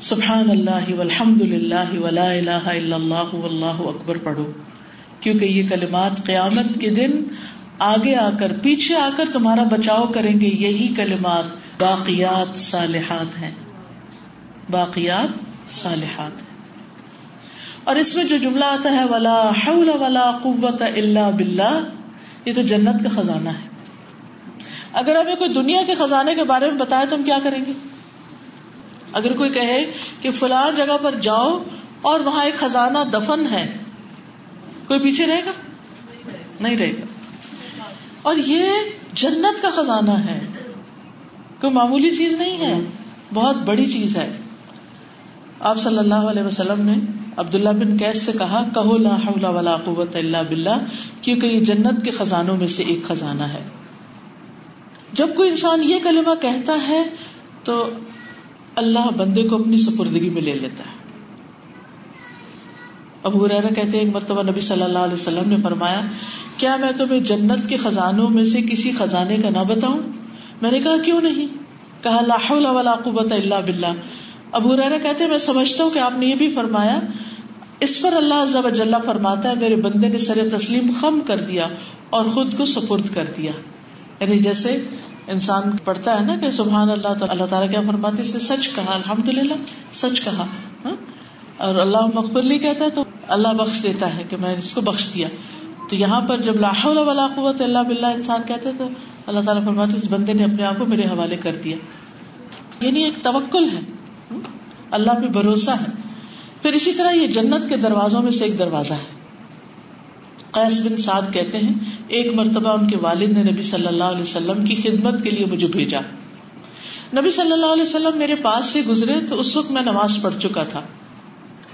سبحان اللہ والحمد للہ ولا الہ الا اللہ واللہ اکبر پڑھو۔ کیونکہ یہ کلمات قیامت کے دن آگے آ کر، پیچھے آ کر تمہارا بچاؤ کریں گے، یہی کلمات باقیات صالحات ہیں۔ باقیات صالحات اور اس میں جو جملہ آتا ہے، ولا حول ولا قوت الا باللہ، یہ تو جنت کا خزانہ ہے۔ اگر ہمیں کوئی دنیا کے خزانے کے بارے میں بتائے تو ہم کیا کریں گے؟ اگر کوئی کہے کہ فلاں جگہ پر جاؤ اور وہاں ایک خزانہ دفن ہے، کوئی پیچھے رہے گا؟ نہیں رہے گا۔ اور یہ جنت کا خزانہ ہے۔ کوئی معمولی چیز نہیں ہے، بہت بڑی چیز ہے۔ آپ صلی اللہ علیہ وسلم نے عبداللہ بن کیس سے کہا، کہو لا حول ولا قوت الا باللہ، کیونکہ یہ جنت کے خزانوں میں سے ایک خزانہ ہے۔ جب کوئی انسان یہ کلمہ کہتا ہے، تو اللہ بندے کو اپنی سپردگی میں لے لیتا ہے۔ ابو حریرہ کہتے ہیں، ایک مرتبہ نبی صلی اللہ علیہ وسلم نے فرمایا، کیا میں تمہیں جنت کے خزانوں میں سے کسی خزانے کا نہ بتاؤں؟ میں نے کہا، کیوں نہیں؟ کہا، لا حول ولا قوت الا باللہ۔ ابو حریرہ کہتے ہیں، میں سمجھتا ہوں کہ آپ نے یہ بھی فرمایا، اس پر اللہ عز و جل فرماتا ہے، میرے بندے نے سر تسلیم خم کر دیا اور خود کو سپرد کر دیا۔ یعنی جیسے انسان پڑھتا ہے نا کہ سبحان اللہ تو اللہ تعالیٰ کیا فرماتے اس نے سچ کہا الحمد للہ سچ کہا ہاں؟ اور اللہ مقبلی کہتا ہے تو اللہ بخش دیتا ہے کہ میں اس کو بخش دیا۔ تو یہاں پر جب لاہ ولا قوت اللہ بلّہ انسان کہتے تو اللہ تعالیٰ فرماتے اس بندے نے اپنے آپ کو میرے حوالے کر دیا۔ یعنی ایک توکل ہے ہاں؟ اللہ پہ بھروسہ ہے۔ پھر اسی طرح یہ جنت کے دروازوں میں سے ایک دروازہ ہے۔ قیس بن سعد کہتے ہیں، ایک مرتبہ ان کے والد نے نبی صلی اللہ علیہ وسلم کی خدمت کے لیے مجھے بھیجا۔ نبی صلی اللہ علیہ وسلم میرے پاس سے گزرے تو اس وقت میں نماز پڑھ چکا تھا۔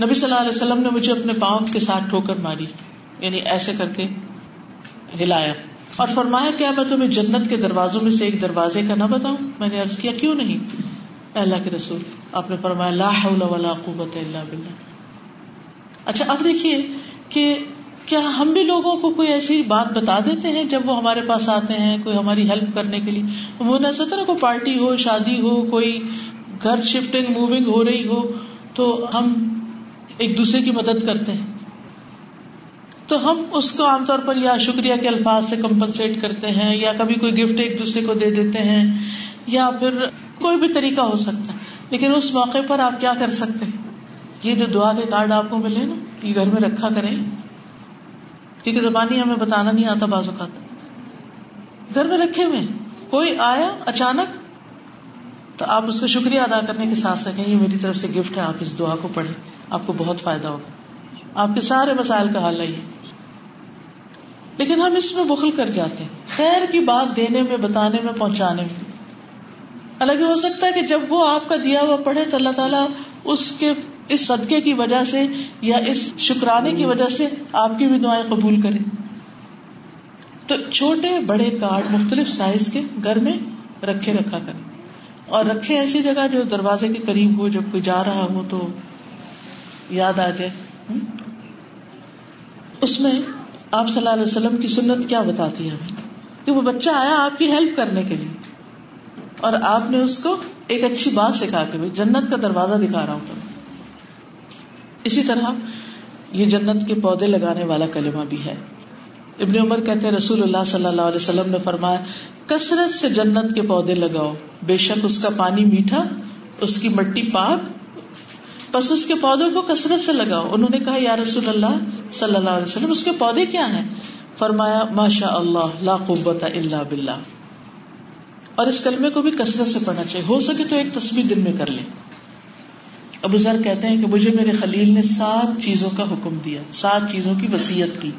نبی صلی اللہ علیہ وسلم نے مجھے اپنے پاؤں کے ساتھ ٹھوکر ماری یعنی ایسے کر کے ہلایا۔ اور فرمایا، کیا میں تمہیں جنت کے دروازوں میں سے ایک دروازے کا نہ بتاؤں؟ میں نے عرض کیا، کیوں نہیں؟ اللہ کے رسول، آپ نے فرمایا، لا حول ولا قوت الا باللہ۔ اچھا اب دیکھیے کہ کیا ہم بھی لوگوں کو کوئی ایسی بات بتا دیتے ہیں جب وہ ہمارے پاس آتے ہیں کوئی ہماری ہیلپ کرنے کے لیے؟ وہ نہ سکتا نا کوئی پارٹی ہو، شادی ہو، کوئی گھر شفٹنگ موونگ ہو رہی ہو، تو ہم ایک دوسرے کی مدد کرتے ہیں۔ تو ہم اس کو عام طور پر یا شکریہ کے الفاظ سے کمپنسیٹ کرتے ہیں، یا کبھی کوئی گفٹ ایک دوسرے کو دے دیتے ہیں، یا پھر کوئی بھی طریقہ ہو سکتا ہے۔ لیکن اس موقع پر آپ کیا کر سکتے ہیں؟ یہ جو دعا کے کارڈ آپ کو ملے نا، یہ گھر میں رکھا کریں۔ کیونکہ زبانی ہمیں بتانا نہیں آتا بعض اوقات۔ گھر میں رکھے ہوئے کوئی آیا اچانک؟ تو آپ اس کا شکریہ ادا کرنے کے ساتھ ساتھ یہ میری طرف سے گفٹ ہے، آپ اس دعا کو پڑھیں۔ آپ کو بہت فائدہ ہوگا۔ آپ کے سارے مسائل کا حل ہے لیکن ہم اس میں بخل کر جاتے ہیں۔ خیر کی بات دینے میں، بتانے میں، پہنچانے میں۔ حالانکہ ہو سکتا ہے کہ جب وہ آپ کا دیا ہوا پڑھے تو اللہ تعالیٰ اس کے اس صدقے کی وجہ سے یا اس شکرانے کی وجہ سے آپ کی بھی دعائیں قبول کرے تو چھوٹے بڑے کارڈ مختلف سائز کے گھر میں رکھے رکھا کرے اور رکھے ایسی جگہ جو دروازے کے قریب ہو، جب کوئی جا رہا ہو تو یاد آ جائے۔ اس میں آپ صلی اللہ علیہ وسلم کی سنت کیا بتاتی ہے ہمیں کہ وہ بچہ آیا آپ کی ہیلپ کرنے کے لیے اور آپ نے اس کو ایک اچھی بات سکھا کے جنت کا دروازہ دکھا رہا ہوں۔ اسی طرح یہ جنت کے پودے لگانے والا کلمہ بھی ہے۔ ابن عمر کہتے ہیں، رسول اللہ صلی اللہ علیہ وسلم نے فرمایا، کثرت سے جنت کے پودے لگاؤ، بے شک اس کا پانی میٹھا، اس کی مٹی پاک، بس اس کے پودوں کو کثرت سے لگاؤ۔ انہوں نے کہا، یا رسول اللہ صلی اللہ علیہ وسلم، اس کے پودے کیا ہیں؟ فرمایا ماشاء اللہ لا قوت الا باللہ۔ اور اس کلمے کو بھی کثرت سے پڑھنا چاہیے۔ ہو سکے تو ایک تصویر دن میں کر لیں۔ ابو ذر کہتے ہیں کہ مجھے میرے خلیل نے سات چیزوں کا حکم دیا، سات چیزوں کی وسیعت کی۔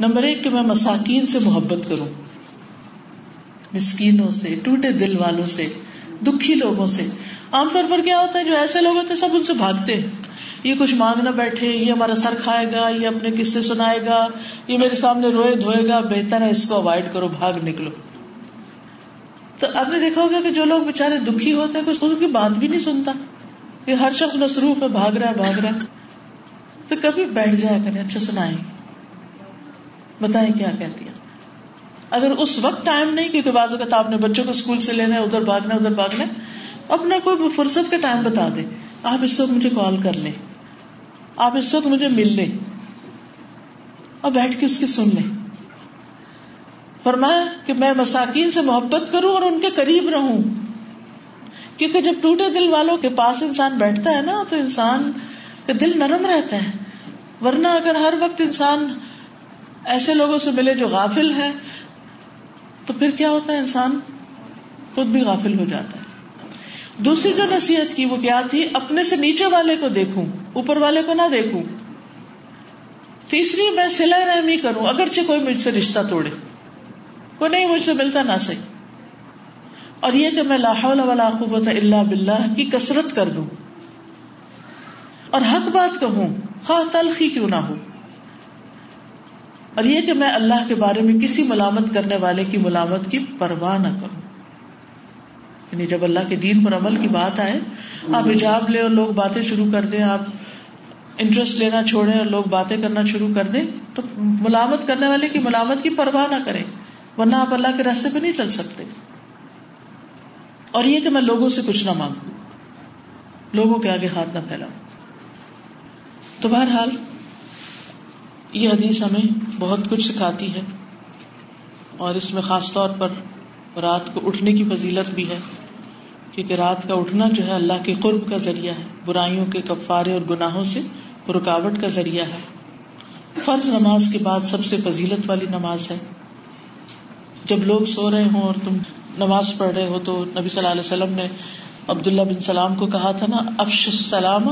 نمبر ایک کہ میں مساکین سے محبت کروں، مسکینوں سے، ٹوٹے دل والوں سے، دکھی لوگوں سے۔ عام طور پر کیا ہوتا ہے، جو ایسے لوگ ہوتے ہیں، سب ان سے بھاگتے ہیں۔ یہ کچھ مانگنا بیٹھے، یہ ہمارا سر کھائے گا، یہ اپنے قصے سنائے گا، یہ میرے سامنے روئے دھوئے گا، بہتر ہے اس کو اوائڈ کرو، بھاگ نکلو۔ تو آپ نے دیکھا ہوگا کہ جو لوگ بےچارے دکھی ہوتے ہیں، کچھ ان کی بات بھی نہیں سنتا۔ یہ ہر شخص مصروف ہے، بھاگ رہا ہے، بھاگ رہا ہے۔ تو کبھی بیٹھ جایا کریں اچھا سنائیں۔ بتائیں کیا کہتی ہے اگر اس وقت ٹائم نہیں، کیونکہ بعض اوقات آپ نے بچوں کو اسکول سے لینا ہے، ادھر بھاگنا ادھر بھاگنا اپنا کوئی فرصت کا ٹائم بتا دے آپ اس وقت مجھے کال کر لیں۔ آپ اس وقت مجھے مل لیں۔ اور بیٹھ کے اس کی سن لیں۔ فرمایا کہ میں مساکین سے محبت کروں اور ان کے قریب رہوں۔ کیونکہ جب ٹوٹے دل والوں کے پاس انسان بیٹھتا ہے نا، تو انسان کا دل نرم رہتا ہے ورنہ اگر ہر وقت انسان ایسے لوگوں سے ملے جو غافل ہے، تو پھر کیا ہوتا ہے؟ انسان خود بھی غافل ہو جاتا ہے۔ دوسری جو نصیحت کی وہ کیا تھی؟ اپنے سے نیچے والے کو دیکھوں، اوپر والے کو نہ دیکھوں۔ تیسری، میں سلا رحمی کروں، اگرچہ کوئی مجھ سے رشتہ توڑے۔ کوئی نہیں مجھ سے ملتا نہ صحیح۔ اور یہ کہ میں لاہور ولا قوت اللہ بلّہ کی کثرت کر دوں اور حق بات کہوں، خواہ تلخی کیوں نہ ہو۔ اور یہ کہ میں اللہ کے بارے میں کسی ملامت کرنے والے کی ملامت کی پرواہ نہ کروں۔ یعنی جب اللہ کے دین پر عمل کی بات آئے، آپ حجاب لے اور لوگ باتیں شروع کر دیں، آپ انٹرسٹ لینا چھوڑیں اور لوگ باتیں کرنا شروع کر دیں، تو ملامت کرنے والے کی ملامت کی پرواہ نہ کریں، ورنہ آپ اللہ کے راستے پہ نہیں چل سکتے۔ اور یہ کہ میں لوگوں سے کچھ نہ مانگوں، لوگوں کے آگے ہاتھ نہ پھیلاؤں۔ تو بہرحال، یہ حدیث ہمیں بہت کچھ سکھاتی ہے اور اس میں خاص طور پر رات کو اٹھنے کی فضیلت بھی ہے، کیونکہ رات کا اٹھنا جو ہے اللہ کے قرب کا ذریعہ ہے، برائیوں کے کفارے اور گناہوں سے رکاوٹ کا ذریعہ ہے۔ فرض نماز کے بعد سب سے فضیلت والی نماز ہے، جب لوگ سو رہے ہوں اور تم نماز پڑھ رہے ہو تو نبی صلی اللہ علیہ وسلم نے عبداللہ بن سلام کو کہا تھا نا، افش السلام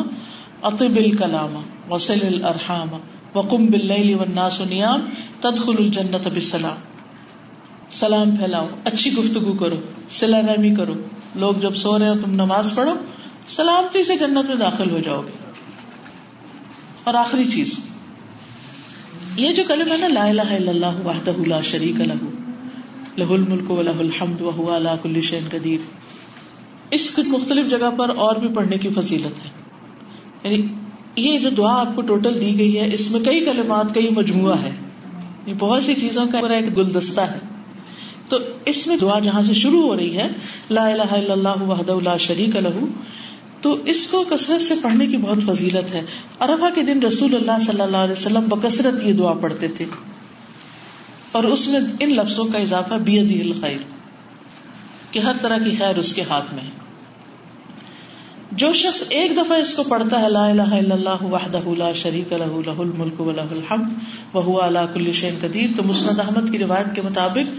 اطب الکلام وسل الرحام وقم بل والناس نیام تدخل الجنت بسلام سلام پھیلاؤ، اچھی گفتگو کرو سلا رحمی کرو۔ لوگ جب سو رہے ہو تم نماز پڑھو، سلامتی سے جنت میں داخل ہو جاؤ گے۔ اور آخری چیز، یہ جو کلم ہے نا، لا الہ الا اللہ وحدہ لا شریک لہ۔ لہ الملک و لہ الحمد وهو على كل قدیر۔ اس کچھ مختلف جگہ پر اور بھی پڑھنے کی فضیلت ہے۔ یعنی یہ جو دعا آپ کو ٹوٹل دی گئی ہے، اس میں کئی کلمات، کئی مجموعہ ہے۔ بہت سی چیزوں کا ایک گلدستہ ہے۔ تو اس میں دعا جہاں سے شروع ہو رہی ہے، لا الہ الا اللہ وحدہ لا شریک لہ، تو اس کو کثرت سے پڑھنے کی بہت فضیلت ہے۔ ارفا کے دن رسول اللہ صلی اللہ علیہ وسلم بکثرت یہ دعا پڑھتے تھے۔ اور اس میں ان لفظوں کا اضافہ بیدی الخیر، کہ ہر طرح کی خیر اس کے ہاتھ میں ہے۔ جو شخص ایک دفعہ اس کو پڑھتا ہے، لا الہ الا اللہ وحدہ لا شریک لہ لہ الملک و لہ الحمد وهو على كل شيء قدیر، تو مسند احمد کی روایت کے مطابق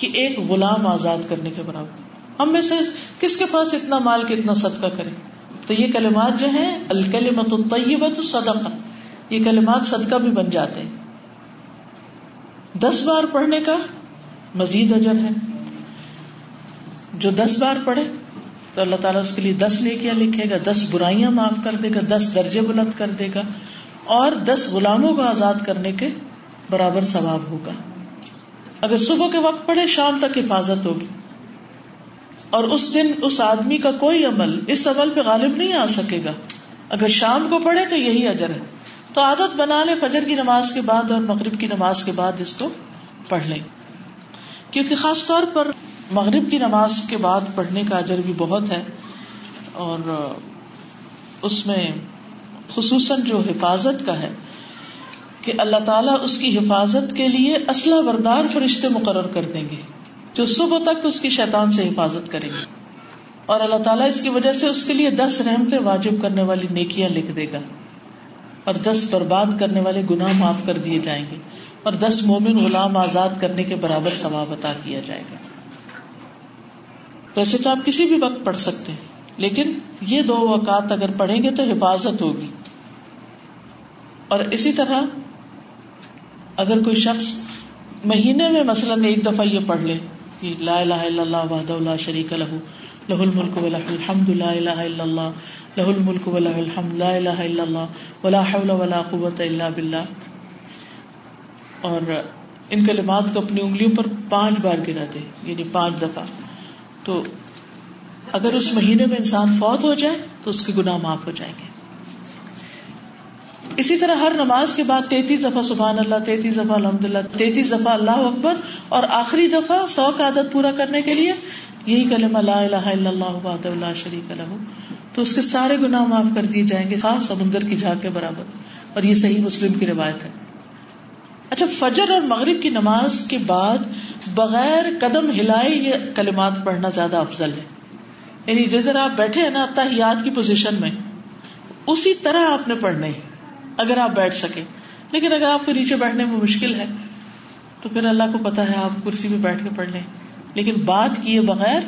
کہ ایک غلام آزاد کرنے کے برابر۔ ہم میں سے کس کے پاس اتنا مال کہ اتنا صدقہ کرے؟ تو یہ کلمات جو ہیں الکلمت الطیبت صدقہ، یہ کلمات صدقہ بھی بن جاتے ہیں۔ دس بار پڑھنے کا مزید اجر ہے۔ جو دس بار پڑھے، تو اللہ تعالیٰ اس کے لیے دس نیکیاں لکھے گا، دس برائیاں معاف کر دے گا، دس درجے بلند کر دے گا اور دس غلاموں کو آزاد کرنے کے برابر ثواب ہوگا۔ اگر صبح کے وقت پڑھے، شام تک حفاظت ہوگی۔ اور اس دن اس آدمی کا کوئی عمل اس عمل پہ غالب نہیں آ سکے گا۔ اگر شام کو پڑھے تو یہی اجر ہے۔ تو عادت بنا لے فجر کی نماز کے بعد اور مغرب کی نماز کے بعد اس کو پڑھ لیں۔ کیونکہ خاص طور پر مغرب کی نماز کے بعد پڑھنے کا اجر بھی بہت ہے اور اس میں خصوصاً جو حفاظت کا ہے کہ اللہ تعالیٰ اس کی حفاظت کے لیے اسلح بردار فرشتے مقرر کر دیں گے جو صبح تک اس کی شیطان سے حفاظت کریں گے۔ اور اللہ تعالیٰ اس کی وجہ سے اس کے لیے دس رحمتیں واجب کرنے والی نیکیاں لکھ دے گا۔ اور دس برباد کرنے والے گناہ معاف کر دیے جائیں گے اور دس مومن غلام آزاد کرنے کے برابر ثواب عطا کیا جائے گا۔ ویسے تو آپ کسی بھی وقت پڑھ سکتے ہیں، لیکن یہ دو اوقات اگر پڑھیں گے تو حفاظت ہوگی۔ اور اسی طرح اگر کوئی شخص مہینے میں مثلاً ایک دفعہ یہ پڑھ لے کہ لا الہ الا اللہ وحدہ لا شریک لہ لہ الملک و الحمد، لا الہ الا اللہ. لہ الملک و الحمد، لا الہ الا اللہ. ولا حول ولا قوت الا باللہ. اور ان کلمات کو اپنی انگلیوں پر پانچ بار گرا دے یعنی پانچ دفعہ. تو اگر اس مہینے میں انسان فوت ہو جائے، تو اس کے گناہ معاف ہو جائیں گے. اسی طرح ہر نماز کے بعد تینتیس دفعہ سبحان اللہ، تینتیس دفعہ الحمد اللہ تینتیس دفعہ اللہ اکبر، اور آخری دفعہ سو کا عادت پورا کرنے کے لیے یہی کلمہ لا الہ الا اللہ وحدہ اللہ شریک لہ۔ تو اس کے سارے گناہ معاف کر دیے جائیں گے خاص سمندر کی جھاگ کے برابر۔ اور یہ صحیح مسلم کی روایت ہے۔ اچھا فجر اور مغرب کی نماز کے بعد بغیر قدم ہلائے یہ کلمات پڑھنا زیادہ افضل ہے۔ یعنی جدھر آپ بیٹھے ہیں نا تحیات کی پوزیشن میں، اسی طرح آپ نے پڑھنے اگر آپ بیٹھ سکے لیکن اگر آپ کو نیچے بیٹھنے میں مشکل ہے، تو پھر اللہ کو پتا ہے آپ کرسی پہ بیٹھ کے پڑھ لیں۔ لیکن بات کیے بغیر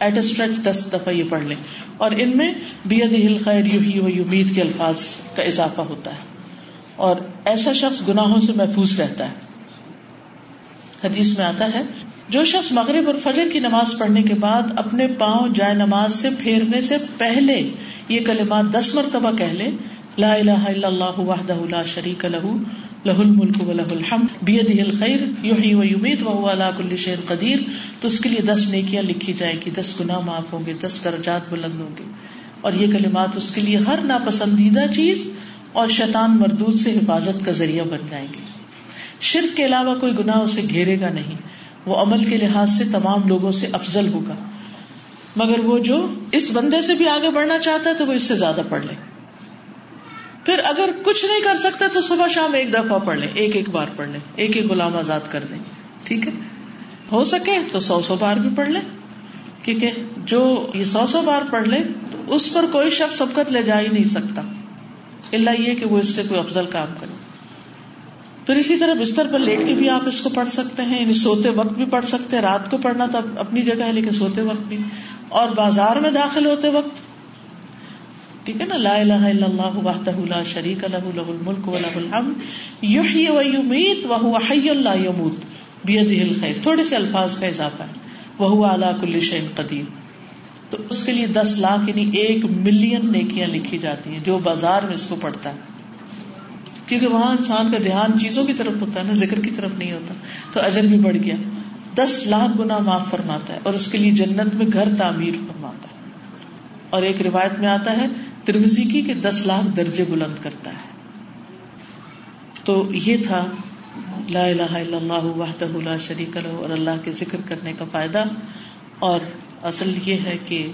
ایٹ اسٹریچ دس دفعہ یہ پڑھ لیں۔ اور ان میں بید ہل خیر یو ہی و یمید کے الفاظ کا اضافہ ہوتا ہے۔ اور ایسا شخص گناہوں سے محفوظ رہتا ہے۔ حدیث میں آتا ہے، جو شخص مغرب اور فجر کی نماز پڑھنے کے بعد اپنے پاؤں جائے نماز سے پھیرنے سے پہلے یہ کلمات دس مرتبہ کہہ لے، لا الہ الا اللہ وحدہ لا شریک لہ لہ الملک و لہ الحمد بیدہ الخیر یحیی و یمیت، و هو علی کل شیء قدیر۔ تو اس کے لیے دس نیکیاں لکھی جائے گی، دس گناہ معاف ہوں گے، دس درجات بلند ہوں گے۔ اور یہ کلمات اس کے لیے ہر ناپسندیدہ چیز اور شیطان مردود سے حفاظت کا ذریعہ بن جائیں گے۔ شرک کے علاوہ کوئی گناہ اسے گھیرے گا نہیں، وہ عمل کے لحاظ سے تمام لوگوں سے افضل ہوگا۔ مگر وہ جو اس بندے سے بھی آگے بڑھنا چاہتا ہے تو وہ اس سے زیادہ پڑھ لے۔ پھر اگر کچھ نہیں کر سکتا تو صبح شام ایک دفعہ پڑھ لیں، ایک ایک بار پڑھ لیں، ایک ایک غلام آزاد کر دیں، ٹھیک ہے؟ ہو سکے تو سو سو بار بھی پڑھ لیں، کیونکہ جو یہ سو سو بار پڑھ لے تو اس پر کوئی شخص سبقت لے جا ہی نہیں سکتا۔ اللہ یہ کہ وہ اس سے کوئی افضل کام کرے۔ پھر اسی طرح بستر پر لیٹ کے بھی آپ اس کو پڑھ سکتے ہیں یعنی سوتے وقت بھی پڑھ سکتے ہیں، رات کو پڑھنا تو اپنی جگہ ہے لیکن سوتے وقت بھی اور بازار میں داخل ہوتے وقت ٹھیک ہے نا؟ لا الہ الا اللہ وحدہ لا شریک لہ لہ الملک و لہ الحمد. یحیی و یمیت وهو حی لا یموت بیدہ الخیر. تھوڑے سے الفاظ کا اضافہ ہے. وهو علی کل شیء قدیر. تو اس کے لیے دس لاکھ یعنی ایک ملین نیکیاں لکھی جاتی ہیں جو بازار میں اس کو پڑھتا ہے. کیونکہ وہاں انسان کا دھیان چیزوں کی طرف ہوتا ہے نا، ذکر کی طرف نہیں ہوتا. تو اجر بھی بڑھ گیا. دس لاکھ گنا معاف فرماتا ہے اور اس کے لیے جنت میں گھر تعمیر فرماتا ہے. اور ایک روایت میں آتا ہے ترمزی کی کہ دس لاکھ درجے بلند کرتا ہے۔ تو یہ تھا، لا الہ الا اللہ وحدہ لا شریک لہ اور اللہ کے ذکر کرنے کا فائدہ۔ اور اصل یہ ہے کہ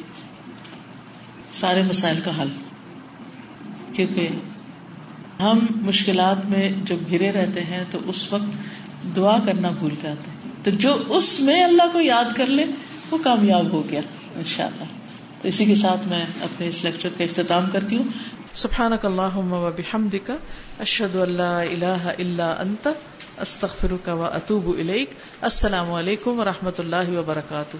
سارے مسائل کا حل۔ کیونکہ ہم مشکلات میں جب گھرے رہتے ہیں تو اس وقت دعا کرنا بھول جاتے ہیں۔ تو جو اس میں اللہ کو یاد کر لے، وہ کامیاب ہو گیا ان شاء اللہ تو اسی کے ساتھ میں اپنے اس لیکچر کا اختتام کرتی ہوں۔ سبحانک اللہم و بحمدک، اشہد ان لا الہ الا انت، استغفرک و اتوب الیک۔ السلام علیکم و رحمۃ اللہ وبرکاتہ۔